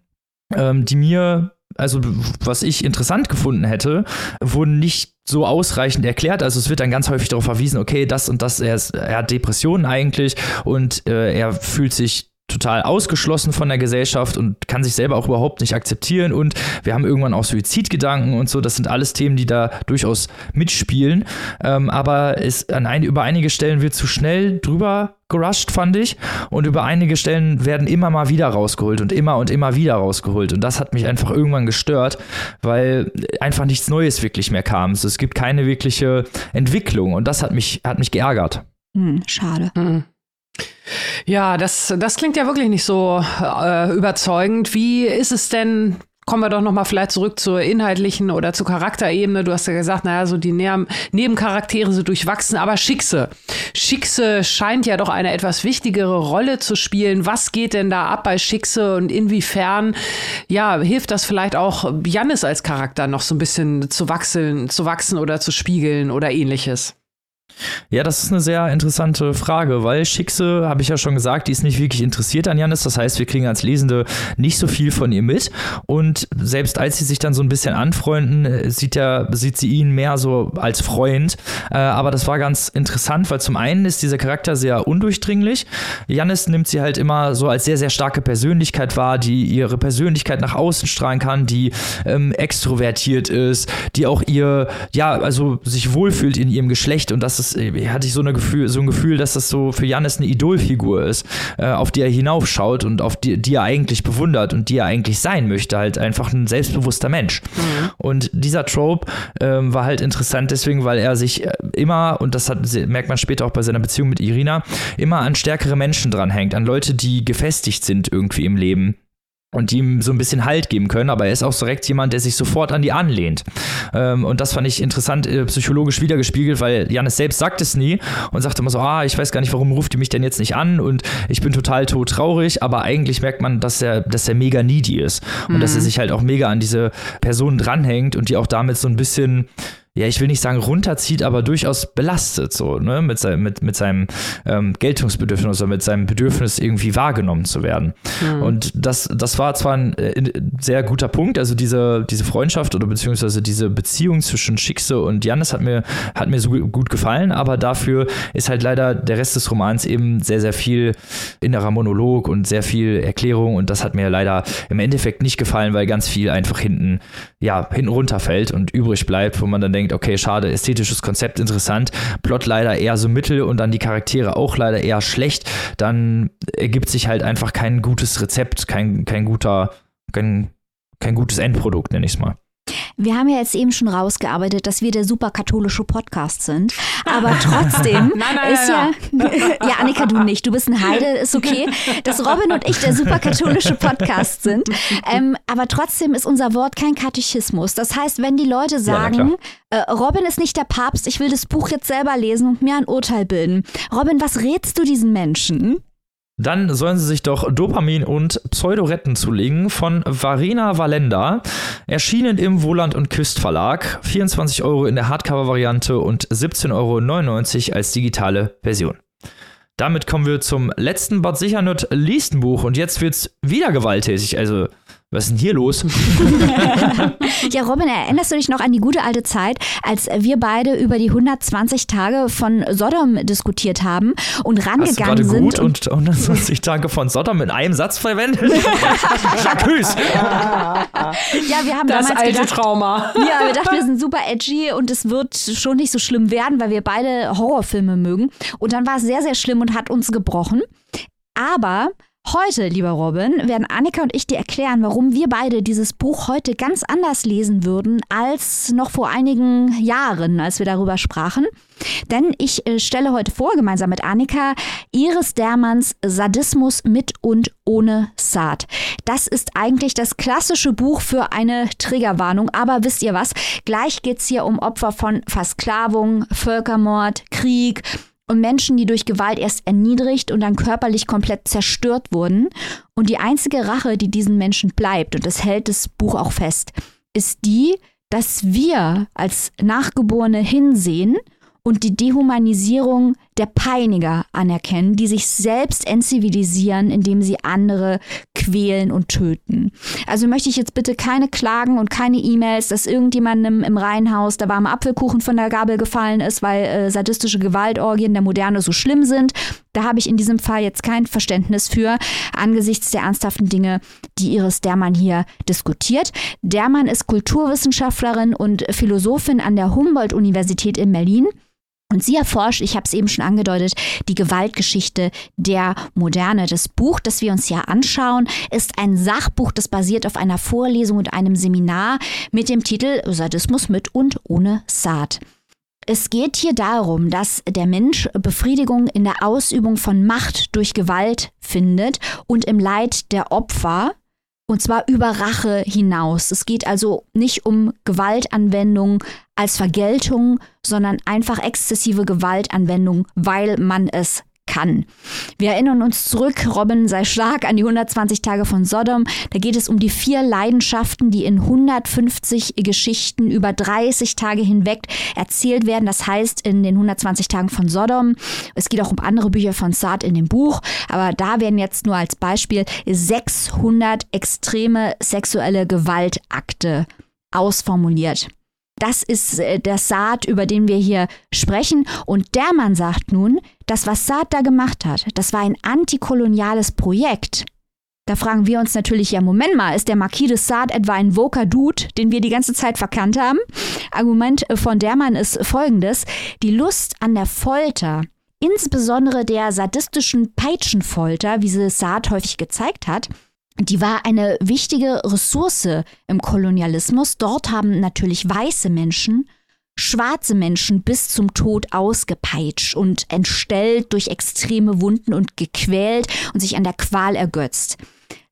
ähm, die mir also was ich interessant gefunden hätte, wurden nicht so ausreichend erklärt. Also es wird dann ganz häufig darauf verwiesen, okay, das und das, er, ist, er hat Depressionen eigentlich und äh, er fühlt sich total ausgeschlossen von der Gesellschaft und kann sich selber auch überhaupt nicht akzeptieren und wir haben irgendwann auch Suizidgedanken und so. Das sind alles Themen, die da durchaus mitspielen. Ähm, aber es an ein, über einige Stellen wird zu schnell drüber gerusht, fand ich. Und über einige Stellen werden immer mal wieder rausgeholt und immer und immer wieder rausgeholt. Und das hat mich einfach irgendwann gestört, weil einfach nichts Neues wirklich mehr kam. Also es gibt keine wirkliche Entwicklung und das hat mich, hat mich geärgert. Hm, schade. Hm. Ja, das, das klingt ja wirklich nicht so äh, überzeugend. Wie ist es denn kommen wir doch noch mal vielleicht zurück zur inhaltlichen oder zur Charakterebene. Du hast ja gesagt, naja, so die Nebencharaktere sind durchwachsen, aber Schickse. Schickse scheint ja doch eine etwas wichtigere Rolle zu spielen. Was geht denn da ab bei Schickse und inwiefern, ja, hilft das vielleicht auch Jannis als Charakter noch so ein bisschen zu wachsen, zu wachsen oder zu spiegeln oder ähnliches? Ja, das ist eine sehr interessante Frage, weil Schickse, habe ich ja schon gesagt, die ist nicht wirklich interessiert an Janis. Das heißt, wir kriegen als Lesende nicht so viel von ihr mit. Und selbst als sie sich dann so ein bisschen anfreunden, sieht, er, sieht sie ihn mehr so als Freund. Äh, aber das war ganz interessant, weil zum einen ist dieser Charakter sehr undurchdringlich. Janis nimmt sie halt immer so als sehr, sehr starke Persönlichkeit wahr, die ihre Persönlichkeit nach außen strahlen kann, die ähm, extrovertiert ist, die auch ihr, ja, also sich wohlfühlt in ihrem Geschlecht. Und das ist ist, äh, hatte ich so, eine Gefühl, so ein Gefühl, dass das so für Janis eine Idolfigur ist, äh, auf die er hinaufschaut und auf die, die er eigentlich bewundert und die er eigentlich sein möchte, halt einfach ein selbstbewusster Mensch. Mhm. Und dieser Trope ähm, war halt interessant deswegen, weil er sich äh, immer, und das hat, merkt man später auch bei seiner Beziehung mit Irina, immer an stärkere Menschen dranhängt, an Leute, die gefestigt sind irgendwie im Leben und die ihm so ein bisschen Halt geben können, aber er ist auch direkt jemand, der sich sofort an die anlehnt. Ähm, und das fand ich interessant äh, psychologisch wiedergespiegelt, weil Janis selbst sagt es nie und sagt immer so, ah, ich weiß gar nicht, warum ruft die mich denn jetzt nicht an und ich bin total todtraurig, aber eigentlich merkt man, dass er, dass er mega needy ist und mhm. dass er mhm. sich halt auch mega an diese Person dranhängt und die auch damit so ein bisschen ja, ich will nicht sagen runterzieht, aber durchaus belastet, so, ne, mit, sein, mit, mit seinem ähm, Geltungsbedürfnis oder mit seinem Bedürfnis, irgendwie wahrgenommen zu werden. Mhm. Und das, das war zwar ein äh, sehr guter Punkt, also diese, diese Freundschaft oder beziehungsweise diese Beziehung zwischen Schickse und Janis hat mir, hat mir so gut gefallen, aber dafür ist halt leider der Rest des Romans eben sehr, sehr viel innerer Monolog und sehr viel Erklärung und das hat mir leider im Endeffekt nicht gefallen, weil ganz viel einfach hinten, ja, hinten runterfällt und übrig bleibt, wo man dann denkt, denkt, okay, schade, ästhetisches Konzept interessant, Plot leider eher so mittel und dann die Charaktere auch leider eher schlecht, dann ergibt sich halt einfach kein gutes Rezept, kein, kein guter, kein, kein gutes Endprodukt, nenne ich es mal. Wir haben ja jetzt eben schon rausgearbeitet, dass wir der super katholische Podcast sind. Aber [LAUGHS] trotzdem nein, nein, ist ja. [LAUGHS] ja, Annika, du nicht. Du bist ein Heide, ist okay. Dass Robin und ich der super katholische Podcast sind. Ähm, aber trotzdem ist unser Wort kein Katechismus. Das heißt, wenn die Leute sagen, ja, äh, Robin ist nicht der Papst, ich will das Buch jetzt selber lesen und mir ein Urteil bilden. Robin, was rätst du diesen Menschen? Dann sollen sie sich doch Dopamin und Pseudoretten zulegen von Varina Valenda. Erschienen im Wohland und Küst Verlag. 24 Euro in der Hardcover-Variante und 17,99 Euro als digitale Version. Damit kommen wir zum letzten Bad Sichernot Listenbuch und jetzt wird's wieder gewalttätig. Also was ist denn hier los? [LAUGHS] ja, Robin, erinnerst du dich noch an die gute alte Zeit, als wir beide über die 120 Tage von Sodom diskutiert haben und rangegangen Hast du sind? gut und 120 Tage von Sodom in einem Satz verwendet? [LAUGHS] Jacques! Ja. ja, wir haben das damals alte gedacht, Trauma. Ja, wir dachten, wir sind super edgy und es wird schon nicht so schlimm werden, weil wir beide Horrorfilme mögen. Und dann war es sehr, sehr schlimm und hat uns gebrochen. Aber Heute, lieber Robin, werden Annika und ich dir erklären, warum wir beide dieses Buch heute ganz anders lesen würden als noch vor einigen Jahren, als wir darüber sprachen. Denn ich äh, stelle heute vor, gemeinsam mit Annika, Iris Dermans Sadismus mit und ohne Saat. Das ist eigentlich das klassische Buch für eine Triggerwarnung. Aber wisst ihr was? Gleich geht es hier um Opfer von Versklavung, Völkermord, Krieg und Menschen, die durch Gewalt erst erniedrigt und dann körperlich komplett zerstört wurden. Und die einzige Rache, die diesen Menschen bleibt, und das hält das Buch auch fest, ist die, dass wir als Nachgeborene hinsehen und die Dehumanisierung der Peiniger anerkennen, die sich selbst entzivilisieren, indem sie andere quälen und töten. Also möchte ich jetzt bitte keine Klagen und keine E-Mails, dass irgendjemandem im Reihenhaus der warme Apfelkuchen von der Gabel gefallen ist, weil äh, sadistische Gewaltorgien der Moderne so schlimm sind. Da habe ich in diesem Fall jetzt kein Verständnis für, angesichts der ernsthaften Dinge, die Iris Dermann hier diskutiert. Dermann ist Kulturwissenschaftlerin und Philosophin an der Humboldt-Universität in Berlin. Und sie erforscht, ich habe es eben schon angedeutet, die Gewaltgeschichte der Moderne. Das Buch, das wir uns hier anschauen, ist ein Sachbuch, das basiert auf einer Vorlesung und einem Seminar mit dem Titel Sadismus mit und ohne Saat. Es geht hier darum, dass der Mensch Befriedigung in der Ausübung von Macht durch Gewalt findet und im Leid der Opfer Und zwar über Rache hinaus. Es geht also nicht um Gewaltanwendung als Vergeltung, sondern einfach exzessive Gewaltanwendung, weil man es kann. Wir erinnern uns zurück, Robin sei stark, an die 120 Tage von Sodom. Da geht es um die vier Leidenschaften, die in 150 Geschichten über 30 Tage hinweg erzählt werden. Das heißt, in den 120 Tagen von Sodom. Es geht auch um andere Bücher von Saad in dem Buch. Aber da werden jetzt nur als Beispiel 600 extreme sexuelle Gewaltakte ausformuliert. Das ist äh, der Saat, über den wir hier sprechen. Und der Mann sagt nun, das, was Saad da gemacht hat, das war ein antikoloniales Projekt. Da fragen wir uns natürlich, ja, Moment mal, ist der Marquis de Sade etwa ein Voker Dude, den wir die ganze Zeit verkannt haben? Argument von der Mann ist folgendes. Die Lust an der Folter, insbesondere der sadistischen Peitschenfolter, wie sie Saad häufig gezeigt hat, die war eine wichtige Ressource im Kolonialismus. Dort haben natürlich weiße Menschen schwarze Menschen bis zum Tod ausgepeitscht und entstellt durch extreme Wunden und gequält und sich an der Qual ergötzt.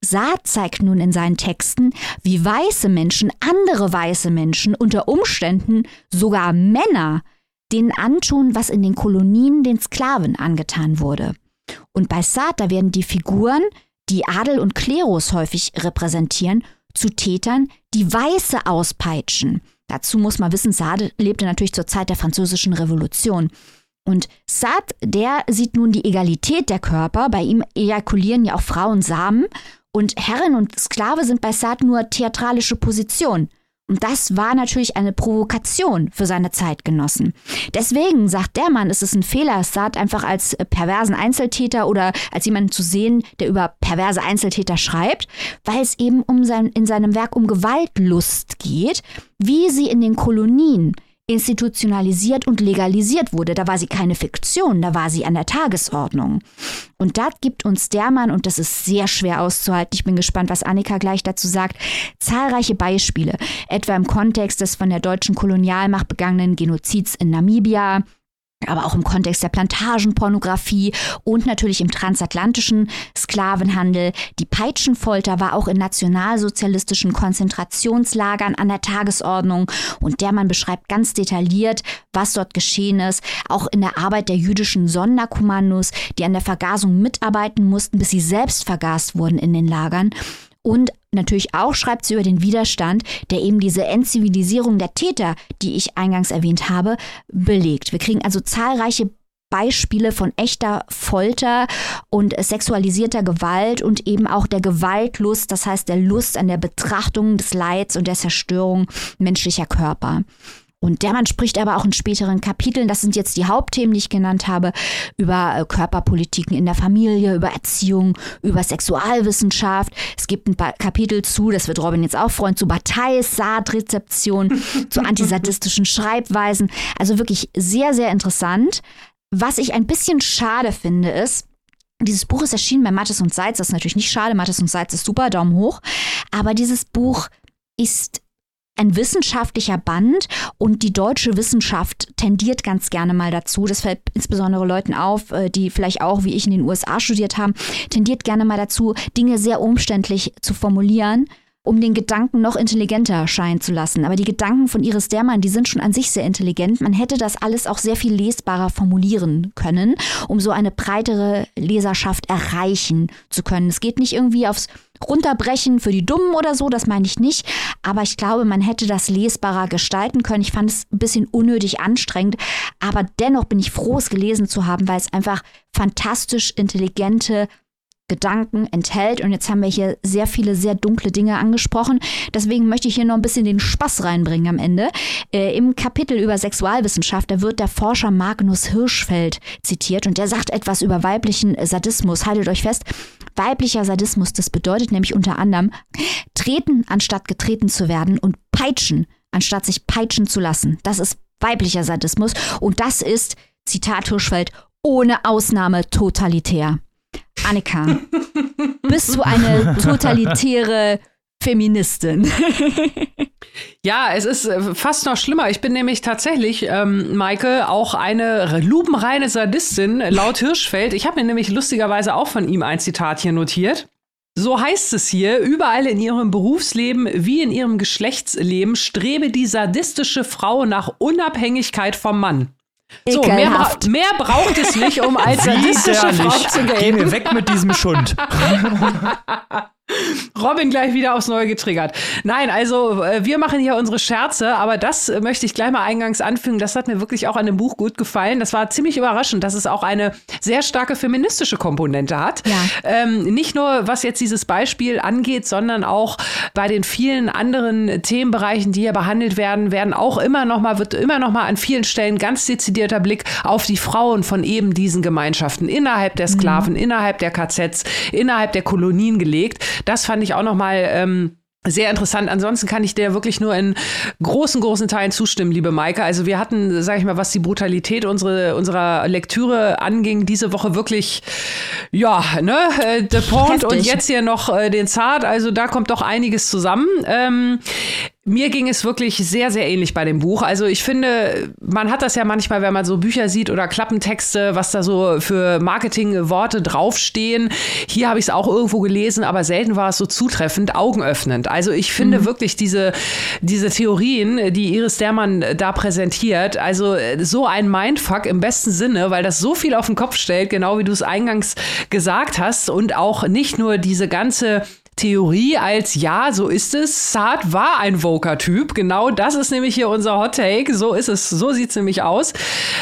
Saad zeigt nun in seinen Texten, wie weiße Menschen andere weiße Menschen unter Umständen sogar Männer denen antun, was in den Kolonien den Sklaven angetan wurde. Und bei Saad, da werden die Figuren die Adel und Klerus häufig repräsentieren, zu Tätern, die Weiße auspeitschen. Dazu muss man wissen, Sade lebte natürlich zur Zeit der Französischen Revolution. Und Sade, der sieht nun die Egalität der Körper. Bei ihm ejakulieren ja auch Frauen Samen. Und Herrin und Sklave sind bei Sade nur theatralische Positionen. Und das war natürlich eine Provokation für seine Zeitgenossen. Deswegen sagt der Mann, es ist ein Fehler, Saad einfach als perversen Einzeltäter oder als jemanden zu sehen, der über perverse Einzeltäter schreibt, weil es eben um sein, in seinem Werk um Gewaltlust geht, wie sie in den Kolonien institutionalisiert und legalisiert wurde. Da war sie keine Fiktion, da war sie an der Tagesordnung. Und das gibt uns der Mann, und das ist sehr schwer auszuhalten, ich bin gespannt, was Annika gleich dazu sagt, zahlreiche Beispiele, etwa im Kontext des von der deutschen Kolonialmacht begangenen Genozids in Namibia, aber auch im Kontext der Plantagenpornografie und natürlich im transatlantischen Sklavenhandel. Die Peitschenfolter war auch in nationalsozialistischen Konzentrationslagern an der Tagesordnung und der Mann beschreibt ganz detailliert, was dort geschehen ist, auch in der Arbeit der jüdischen Sonderkommandos, die an der Vergasung mitarbeiten mussten, bis sie selbst vergast wurden in den Lagern. Und natürlich auch schreibt sie über den Widerstand, der eben diese Entzivilisierung der Täter, die ich eingangs erwähnt habe, belegt. Wir kriegen also zahlreiche Beispiele von echter Folter und sexualisierter Gewalt und eben auch der Gewaltlust, das heißt der Lust an der Betrachtung des Leids und der Zerstörung menschlicher Körper. Und der Mann spricht aber auch in späteren Kapiteln, das sind jetzt die Hauptthemen, die ich genannt habe, über äh, Körperpolitiken in der Familie, über Erziehung, über Sexualwissenschaft. Es gibt ein paar Kapitel zu, das wird Robin jetzt auch freuen, zu Partei-Saatrezeption, [LAUGHS] zu antisadistischen Schreibweisen. Also wirklich sehr, sehr interessant. Was ich ein bisschen schade finde, ist, dieses Buch ist erschienen bei Mattes und Seitz. Das ist natürlich nicht schade. Mattes und Seitz ist super, Daumen hoch. Aber dieses Buch ist ein wissenschaftlicher Band und die deutsche Wissenschaft tendiert ganz gerne mal dazu, das fällt insbesondere Leuten auf, äh, die vielleicht auch wie ich in den USA studiert haben, tendiert gerne mal dazu, Dinge sehr umständlich zu formulieren um den Gedanken noch intelligenter scheinen zu lassen. Aber die Gedanken von Iris Dermann, die sind schon an sich sehr intelligent. Man hätte das alles auch sehr viel lesbarer formulieren können, um so eine breitere Leserschaft erreichen zu können. Es geht nicht irgendwie aufs Runterbrechen für die Dummen oder so, das meine ich nicht. Aber ich glaube, man hätte das lesbarer gestalten können. Ich fand es ein bisschen unnötig anstrengend. Aber dennoch bin ich froh, es gelesen zu haben, weil es einfach fantastisch intelligente Gedanken enthält. Und jetzt haben wir hier sehr viele sehr dunkle Dinge angesprochen. Deswegen möchte ich hier noch ein bisschen den Spaß reinbringen am Ende. Äh, Im Kapitel über Sexualwissenschaft, da wird der Forscher Magnus Hirschfeld zitiert und der sagt etwas über weiblichen Sadismus. Haltet euch fest. Weiblicher Sadismus, das bedeutet nämlich unter anderem treten, anstatt getreten zu werden und peitschen, anstatt sich peitschen zu lassen. Das ist weiblicher Sadismus und das ist, Zitat Hirschfeld, ohne Ausnahme totalitär. Annika, [LAUGHS] bist du eine totalitäre Feministin? [LAUGHS] Ja, es ist äh, fast noch schlimmer. Ich bin nämlich tatsächlich, ähm, Maike, auch eine lupenreine Sadistin, laut Hirschfeld. Ich habe mir nämlich lustigerweise auch von ihm ein Zitat hier notiert. So heißt es hier, überall in ihrem Berufsleben wie in ihrem Geschlechtsleben strebe die sadistische Frau nach Unabhängigkeit vom Mann. So, mehr, bra mehr, braucht es nicht, um [LAUGHS] als sadistische Frau zu gelten. Geh mir weg mit diesem Schund. [LAUGHS] Robin gleich wieder aufs Neue getriggert. Nein, also äh, wir machen hier unsere Scherze, aber das äh, möchte ich gleich mal eingangs anfügen. Das hat mir wirklich auch an dem Buch gut gefallen. Das war ziemlich überraschend, dass es auch eine sehr starke feministische Komponente hat. Ja. Ähm, nicht nur was jetzt dieses Beispiel angeht, sondern auch bei den vielen anderen Themenbereichen, die hier behandelt werden, werden auch immer noch mal wird immer noch mal an vielen Stellen ganz dezidierter Blick auf die Frauen von eben diesen Gemeinschaften innerhalb der Sklaven, mhm. innerhalb der KZs, innerhalb der Kolonien gelegt. Das fand ich auch noch mal ähm, sehr interessant. Ansonsten kann ich dir wirklich nur in großen, großen Teilen zustimmen, liebe Maike. Also wir hatten, sage ich mal, was die Brutalität unsere, unserer Lektüre anging, diese Woche wirklich, ja, ne, äh, The Pond und jetzt hier noch äh, den Zart. Also da kommt doch einiges zusammen. Ähm, mir ging es wirklich sehr, sehr ähnlich bei dem Buch. Also ich finde, man hat das ja manchmal, wenn man so Bücher sieht oder Klappentexte, was da so für Marketingworte draufstehen. Hier habe ich es auch irgendwo gelesen, aber selten war es so zutreffend, augenöffnend. Also ich finde mhm. wirklich diese, diese Theorien, die Iris Dermann da präsentiert, also so ein Mindfuck im besten Sinne, weil das so viel auf den Kopf stellt, genau wie du es eingangs gesagt hast und auch nicht nur diese ganze Theorie als ja, so ist es. Saad war ein Voker-Typ. Genau das ist nämlich hier unser Hot Take. So ist es, so sieht es nämlich aus.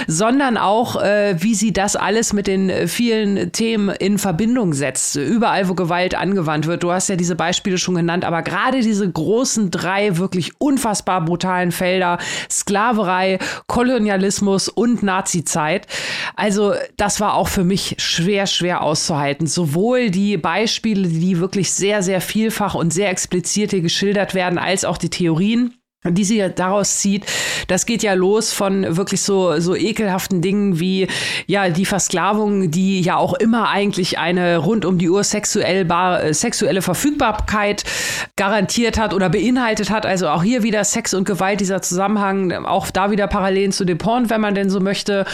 Sondern auch, äh, wie sie das alles mit den vielen Themen in Verbindung setzt. Überall, wo Gewalt angewandt wird. Du hast ja diese Beispiele schon genannt, aber gerade diese großen drei wirklich unfassbar brutalen Felder, Sklaverei, Kolonialismus und Nazizeit. Also, das war auch für mich schwer, schwer auszuhalten. Sowohl die Beispiele, die wirklich sehr sehr, vielfach und sehr explizit hier geschildert werden, als auch die Theorien die sie daraus zieht, das geht ja los von wirklich so, so ekelhaften Dingen wie, ja, die Versklavung, die ja auch immer eigentlich eine rund um die Uhr sexuell bar, äh, sexuelle Verfügbarkeit garantiert hat oder beinhaltet hat. Also auch hier wieder Sex und Gewalt, dieser Zusammenhang, auch da wieder Parallelen zu dem Porn, wenn man denn so möchte.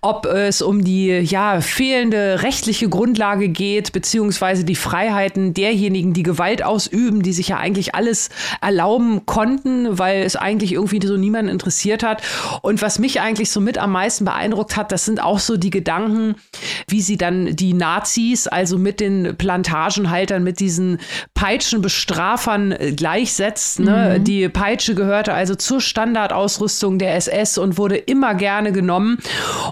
Ob es um die, ja, fehlende rechtliche Grundlage geht, beziehungsweise die Freiheiten derjenigen, die Gewalt ausüben, die sich ja eigentlich alles erlauben konnten, weil es eigentlich irgendwie so niemanden interessiert hat. Und was mich eigentlich so mit am meisten beeindruckt hat, das sind auch so die Gedanken, wie sie dann die Nazis, also mit den Plantagenhaltern, mit diesen Peitschenbestrafern äh, gleichsetzt. Ne? Mhm. Die Peitsche gehörte also zur Standardausrüstung der SS und wurde immer gerne genommen.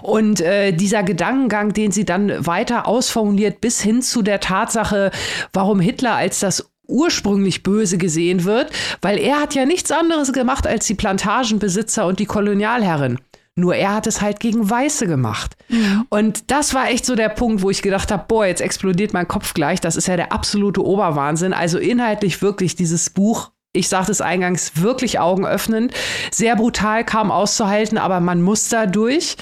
Und äh, dieser Gedankengang, den sie dann weiter ausformuliert, bis hin zu der Tatsache, warum Hitler als das ursprünglich böse gesehen wird, weil er hat ja nichts anderes gemacht als die Plantagenbesitzer und die Kolonialherren. Nur er hat es halt gegen Weiße gemacht. Mhm. Und das war echt so der Punkt, wo ich gedacht habe, boah, jetzt explodiert mein Kopf gleich. Das ist ja der absolute Oberwahnsinn. Also inhaltlich wirklich dieses Buch ich sagte es eingangs, wirklich augenöffnend. Sehr brutal kaum auszuhalten, aber man muss da durch.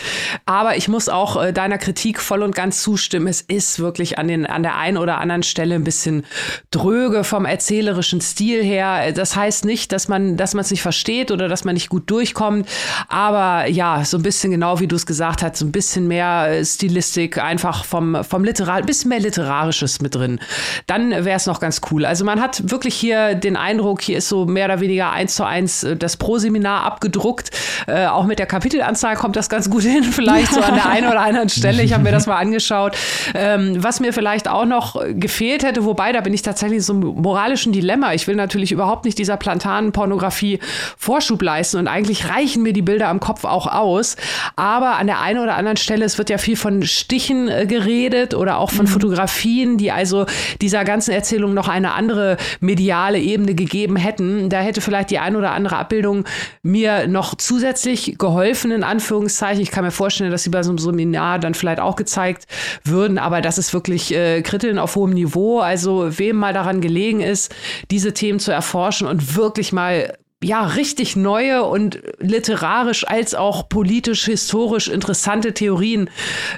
Aber ich muss auch äh, deiner Kritik voll und ganz zustimmen. Es ist wirklich an, den, an der einen oder anderen Stelle ein bisschen dröge vom erzählerischen Stil her. Das heißt nicht, dass man dass es nicht versteht oder dass man nicht gut durchkommt. Aber ja, so ein bisschen genau wie du es gesagt hast, so ein bisschen mehr äh, Stilistik, einfach vom, vom Literar, ein bisschen mehr Literarisches mit drin. Dann wäre es noch ganz cool. Also man hat wirklich hier den Eindruck, hier ist ist so mehr oder weniger eins zu eins äh, das Pro-Seminar abgedruckt. Äh, auch mit der Kapitelanzahl kommt das ganz gut hin, [LAUGHS] vielleicht so an der einen oder anderen Stelle. Ich habe mir das mal angeschaut. Ähm, was mir vielleicht auch noch gefehlt hätte, wobei da bin ich tatsächlich so einem moralischen Dilemma. Ich will natürlich überhaupt nicht dieser Plantanen-Pornografie Vorschub leisten und eigentlich reichen mir die Bilder am Kopf auch aus. Aber an der einen oder anderen Stelle, es wird ja viel von Stichen äh, geredet oder auch von mhm. Fotografien, die also dieser ganzen Erzählung noch eine andere mediale Ebene gegeben hätten da hätte vielleicht die ein oder andere Abbildung mir noch zusätzlich geholfen, in Anführungszeichen. Ich kann mir vorstellen, dass sie bei so einem Seminar dann vielleicht auch gezeigt würden, aber das ist wirklich äh, Kritteln auf hohem Niveau. Also wem mal daran gelegen ist, diese Themen zu erforschen und wirklich mal ja, richtig neue und literarisch als auch politisch, historisch interessante Theorien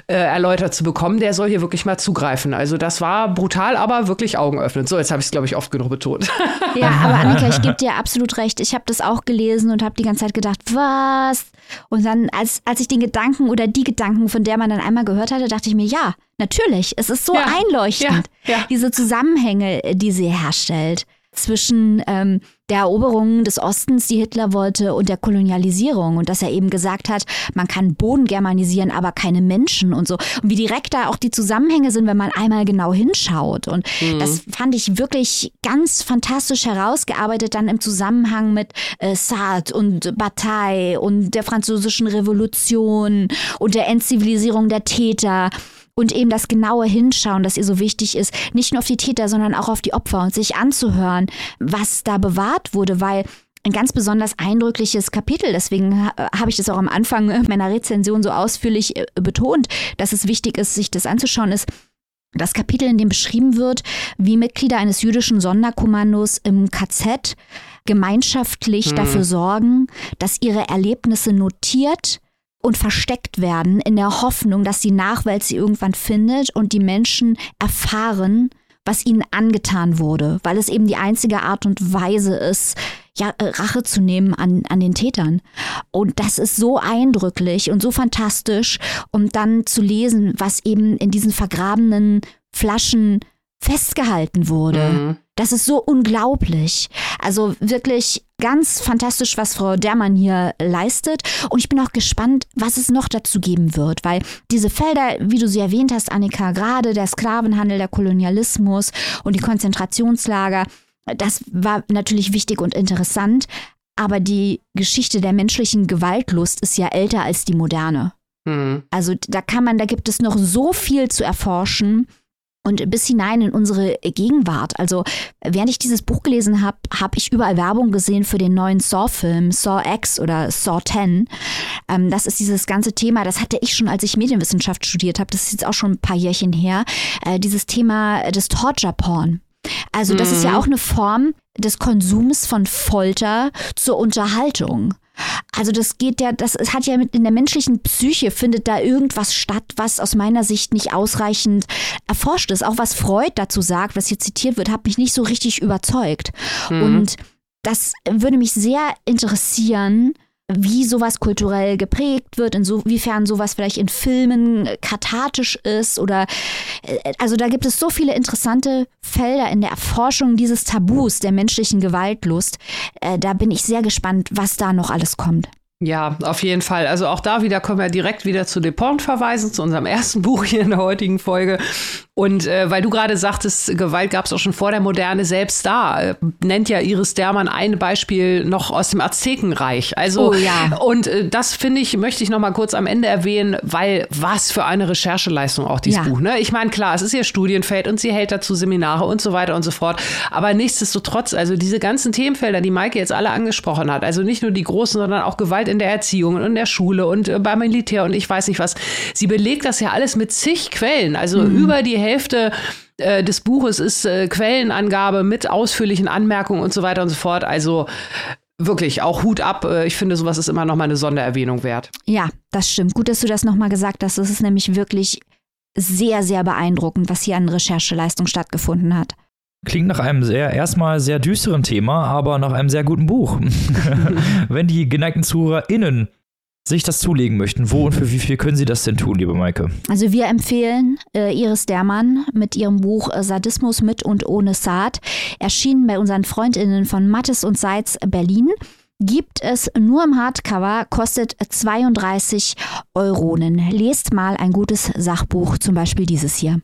äh, erläutert zu bekommen, der soll hier wirklich mal zugreifen. Also das war brutal, aber wirklich augenöffnend. So, jetzt habe ich es, glaube ich, oft genug betont. Ja, aber Annika, ich gebe dir absolut recht. Ich habe das auch gelesen und habe die ganze Zeit gedacht, was? Und dann, als, als ich den Gedanken oder die Gedanken, von der man dann einmal gehört hatte, dachte ich mir, ja, natürlich. Es ist so Ja, einleuchtend, ja, ja. diese Zusammenhänge, die sie herstellt zwischen ähm, der Eroberung des Ostens, die Hitler wollte, und der Kolonialisierung. Und dass er eben gesagt hat, man kann Boden germanisieren, aber keine Menschen und so. Und wie direkt da auch die Zusammenhänge sind, wenn man einmal genau hinschaut. Und das fand ich wirklich ganz fantastisch herausgearbeitet, dann im Zusammenhang mit äh, Sartre und Bataille und der französischen Revolution und der Entzivilisierung der Täter. Und eben das genaue Hinschauen, das ihr so wichtig ist, nicht nur auf die Täter, sondern auch auf die Opfer und sich anzuhören, was da bewahrt wurde, weil ein ganz besonders eindrückliches Kapitel. Deswegen habe ich das auch am Anfang meiner Rezension so ausführlich äh, betont, dass es wichtig ist, sich das anzuschauen, ist das Kapitel, in dem beschrieben wird, wie Mitglieder eines jüdischen Sonderkommandos im KZ gemeinschaftlich dafür sorgen, dass ihre Erlebnisse notiert und versteckt werden, in der Hoffnung, dass die Nachwelt sie irgendwann findet und die Menschen erfahren, was ihnen angetan wurde, weil es eben die einzige Art und Weise ist, ja, äh, Rache zu nehmen an, an den Tätern. Und das ist so eindrücklich und so fantastisch, um dann zu lesen, was eben in diesen vergrabenen Flaschen festgehalten wurde. Das ist so unglaublich. Also wirklich ganz fantastisch, was Frau Dermann hier leistet. Und ich bin auch gespannt, was es noch dazu geben wird, weil diese Felder, wie du sie erwähnt hast, Annika, gerade der Sklavenhandel, der Kolonialismus und die Konzentrationslager, das war natürlich wichtig und interessant. Aber die Geschichte der menschlichen Gewaltlust ist ja älter als die moderne. Hm. Also da kann man, da gibt es noch so viel zu erforschen und bis hinein in unsere Gegenwart. Also während ich dieses Buch gelesen habe, habe ich überall Werbung gesehen für den neuen Saw-Film, Saw X oder Saw 10. Ähm, das ist dieses ganze Thema, das hatte ich schon, als ich Medienwissenschaft studiert habe, das ist jetzt auch schon ein paar Jährchen her, äh, dieses Thema des Torture-Porn. Also das ist ja auch eine Form des Konsums von Folter zur Unterhaltung. Also das geht ja, das hat ja mit in der menschlichen Psyche findet da irgendwas statt, was aus meiner Sicht nicht ausreichend erforscht ist. Auch was Freud dazu sagt, was hier zitiert wird, hat mich nicht so richtig überzeugt. Und das würde mich sehr interessieren, wie sowas kulturell geprägt wird, inwiefern sowas vielleicht in Filmen äh, kathartisch ist oder äh, also da gibt es so viele interessante Felder in der Erforschung dieses Tabus der menschlichen Gewaltlust. Äh, da bin ich sehr gespannt, was da noch alles kommt. Ja, auf jeden Fall. Also auch da wieder können wir direkt wieder zu Depont verweisen, zu unserem ersten [LAUGHS] Buch hier in der heutigen Folge. Und äh, weil du gerade sagtest, Gewalt gab es auch schon vor der Moderne, selbst da äh, nennt ja Iris Dermann ein Beispiel noch aus dem Aztekenreich. Also Oh ja. und äh, das finde ich, möchte ich noch mal kurz am Ende erwähnen, weil was für eine Rechercheleistung auch dieses Ja. Buch. Ne? Ich meine, klar, es ist ihr Studienfeld und sie hält dazu Seminare und so weiter und so fort. Aber nichtsdestotrotz, also diese ganzen Themenfelder, die Maike jetzt alle angesprochen hat, also nicht nur die großen, sondern auch Gewalt in der Erziehung und in der Schule und äh, beim Militär und ich weiß nicht was. Sie belegt das ja alles mit zig Quellen. Also über die Hälfte äh, des Buches ist äh, Quellenangabe mit ausführlichen Anmerkungen und so weiter und so fort. Also wirklich auch Hut ab. Äh, Ich finde, sowas ist immer noch mal eine Sondererwähnung wert. Ja, das stimmt. Gut, dass du das nochmal gesagt hast. Es ist nämlich wirklich sehr, sehr beeindruckend, was hier an Rechercheleistung stattgefunden hat. Klingt nach einem sehr, erstmal sehr düsteren Thema, aber nach einem sehr guten Buch. [LAUGHS] Wenn die geneigten ZuhörerInnen sich das zulegen möchten, wo und für wie viel können sie das denn tun, liebe Maike? Also wir empfehlen äh, Iris Dermann mit ihrem Buch äh, Sadismus mit und ohne Saat, erschienen bei unseren Freundinnen von Mattes und Seitz Berlin. Gibt es nur im Hardcover, kostet 32 Euronen. Lest mal ein gutes Sachbuch, zum Beispiel dieses hier.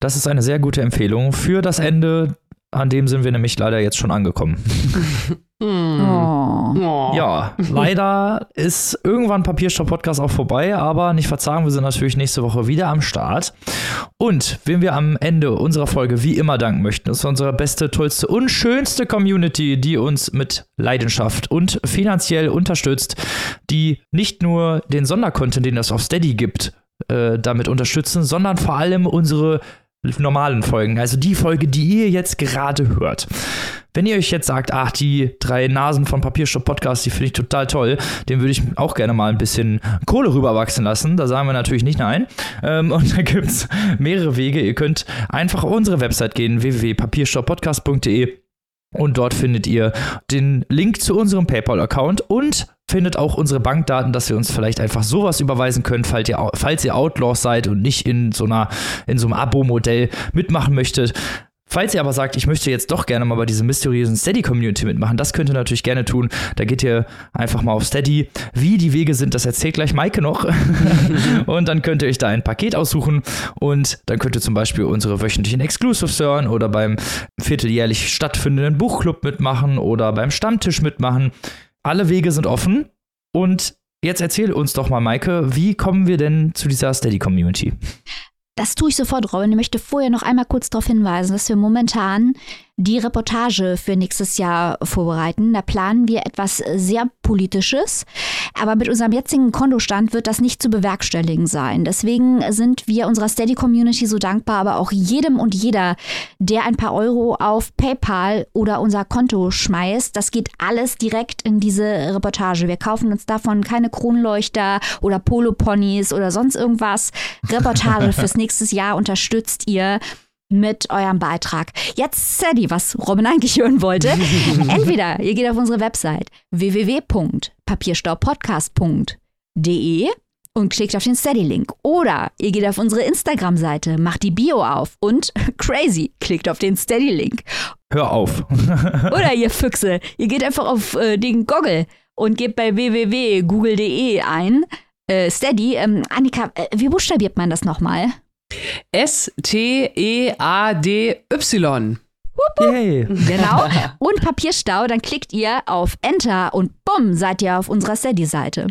Das ist eine sehr gute Empfehlung für das Ende, an dem sind wir nämlich leider jetzt schon angekommen. [LAUGHS] Oh. Oh. Ja, leider ist irgendwann Papierstopp-Podcast auch vorbei, aber nicht verzagen, wir sind natürlich nächste Woche wieder am Start. Und wem wir am Ende unserer Folge wie immer danken möchten, ist unsere beste, tollste und schönste Community, die uns mit Leidenschaft und finanziell unterstützt, die nicht nur den Sondercontent, den es auf Steady gibt, äh, damit unterstützen, sondern vor allem unsere normalen Folgen, also die Folge, die ihr jetzt gerade hört. Wenn ihr euch jetzt sagt, ach, die drei Nasen von Papierstopp Podcast, die finde ich total toll, den würde ich auch gerne mal ein bisschen Kohle rüberwachsen lassen. Da sagen wir natürlich nicht nein. Ähm, und da gibt es mehrere Wege. Ihr könnt einfach auf unsere Website gehen, www.papierstopppodcast.de und dort findet ihr den Link zu unserem PayPal-Account und findet auch unsere Bankdaten, dass wir uns vielleicht einfach sowas überweisen können, falls ihr, falls ihr Outlaws seid und nicht in so einer, in so einem Abo-Modell mitmachen möchtet. Falls ihr aber sagt, ich möchte jetzt doch gerne mal bei dieser mysteriösen Steady-Community mitmachen, das könnt ihr natürlich gerne tun. Da geht ihr einfach mal auf Steady. Wie die Wege sind, das erzählt gleich Maike noch. [LAUGHS] und dann könnt ihr euch da ein Paket aussuchen und dann könnt ihr zum Beispiel unsere wöchentlichen Exclusives hören oder beim vierteljährlich stattfindenden Buchclub mitmachen oder beim Stammtisch mitmachen. Alle Wege sind offen und jetzt erzähl uns doch mal, Maike, wie kommen wir denn zu dieser Steady-Community? Das tue ich sofort, Robin. Ich möchte vorher noch einmal kurz darauf hinweisen, dass wir momentan die Reportage für nächstes Jahr vorbereiten. Da planen wir etwas sehr Politisches, aber mit unserem jetzigen Kontostand wird das nicht zu bewerkstelligen sein. Deswegen sind wir unserer Steady Community so dankbar, aber auch jedem und jeder, der ein paar Euro auf PayPal oder unser Konto schmeißt. Das geht alles direkt in diese Reportage. Wir kaufen uns davon keine Kronleuchter oder Poloponys oder sonst irgendwas. Reportage [LAUGHS] fürs nächste Jahr unterstützt ihr mit eurem Beitrag. Jetzt Sadie, was Robin eigentlich hören wollte. [LAUGHS] Entweder ihr geht auf unsere Website www.papierstaupodcast.de und klickt auf den Steady-Link. Oder ihr geht auf unsere Instagram-Seite, macht die Bio auf und [LAUGHS] crazy, klickt auf den Steady-Link. Hör auf. [LAUGHS] Oder ihr Füchse, ihr geht einfach auf äh, den Goggle und gebt bei www.google.de ein. Äh, Steady, ähm, Annika, äh, wie buchstabiert man das nochmal? S-T-E-A-D-Y. Yay. Genau. [LAUGHS] Und Papierstau, dann klickt ihr auf Enter und bumm, seid ihr auf unserer Steady-Seite.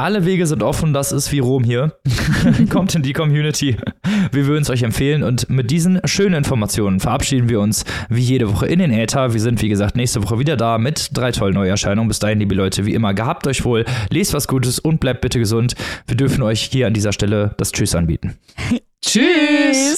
Alle Wege sind offen, das ist wie Rom hier. [LAUGHS] Kommt in die Community. Wir würden es euch empfehlen und mit diesen schönen Informationen verabschieden wir uns wie jede Woche in den Äther. Wir sind, wie gesagt, nächste Woche wieder da mit drei tollen Neuerscheinungen. Bis dahin, liebe Leute, wie immer, gehabt euch wohl, lest was Gutes und bleibt bitte gesund. Wir dürfen euch hier an dieser Stelle das Tschüss anbieten. [LAUGHS] Tschüss.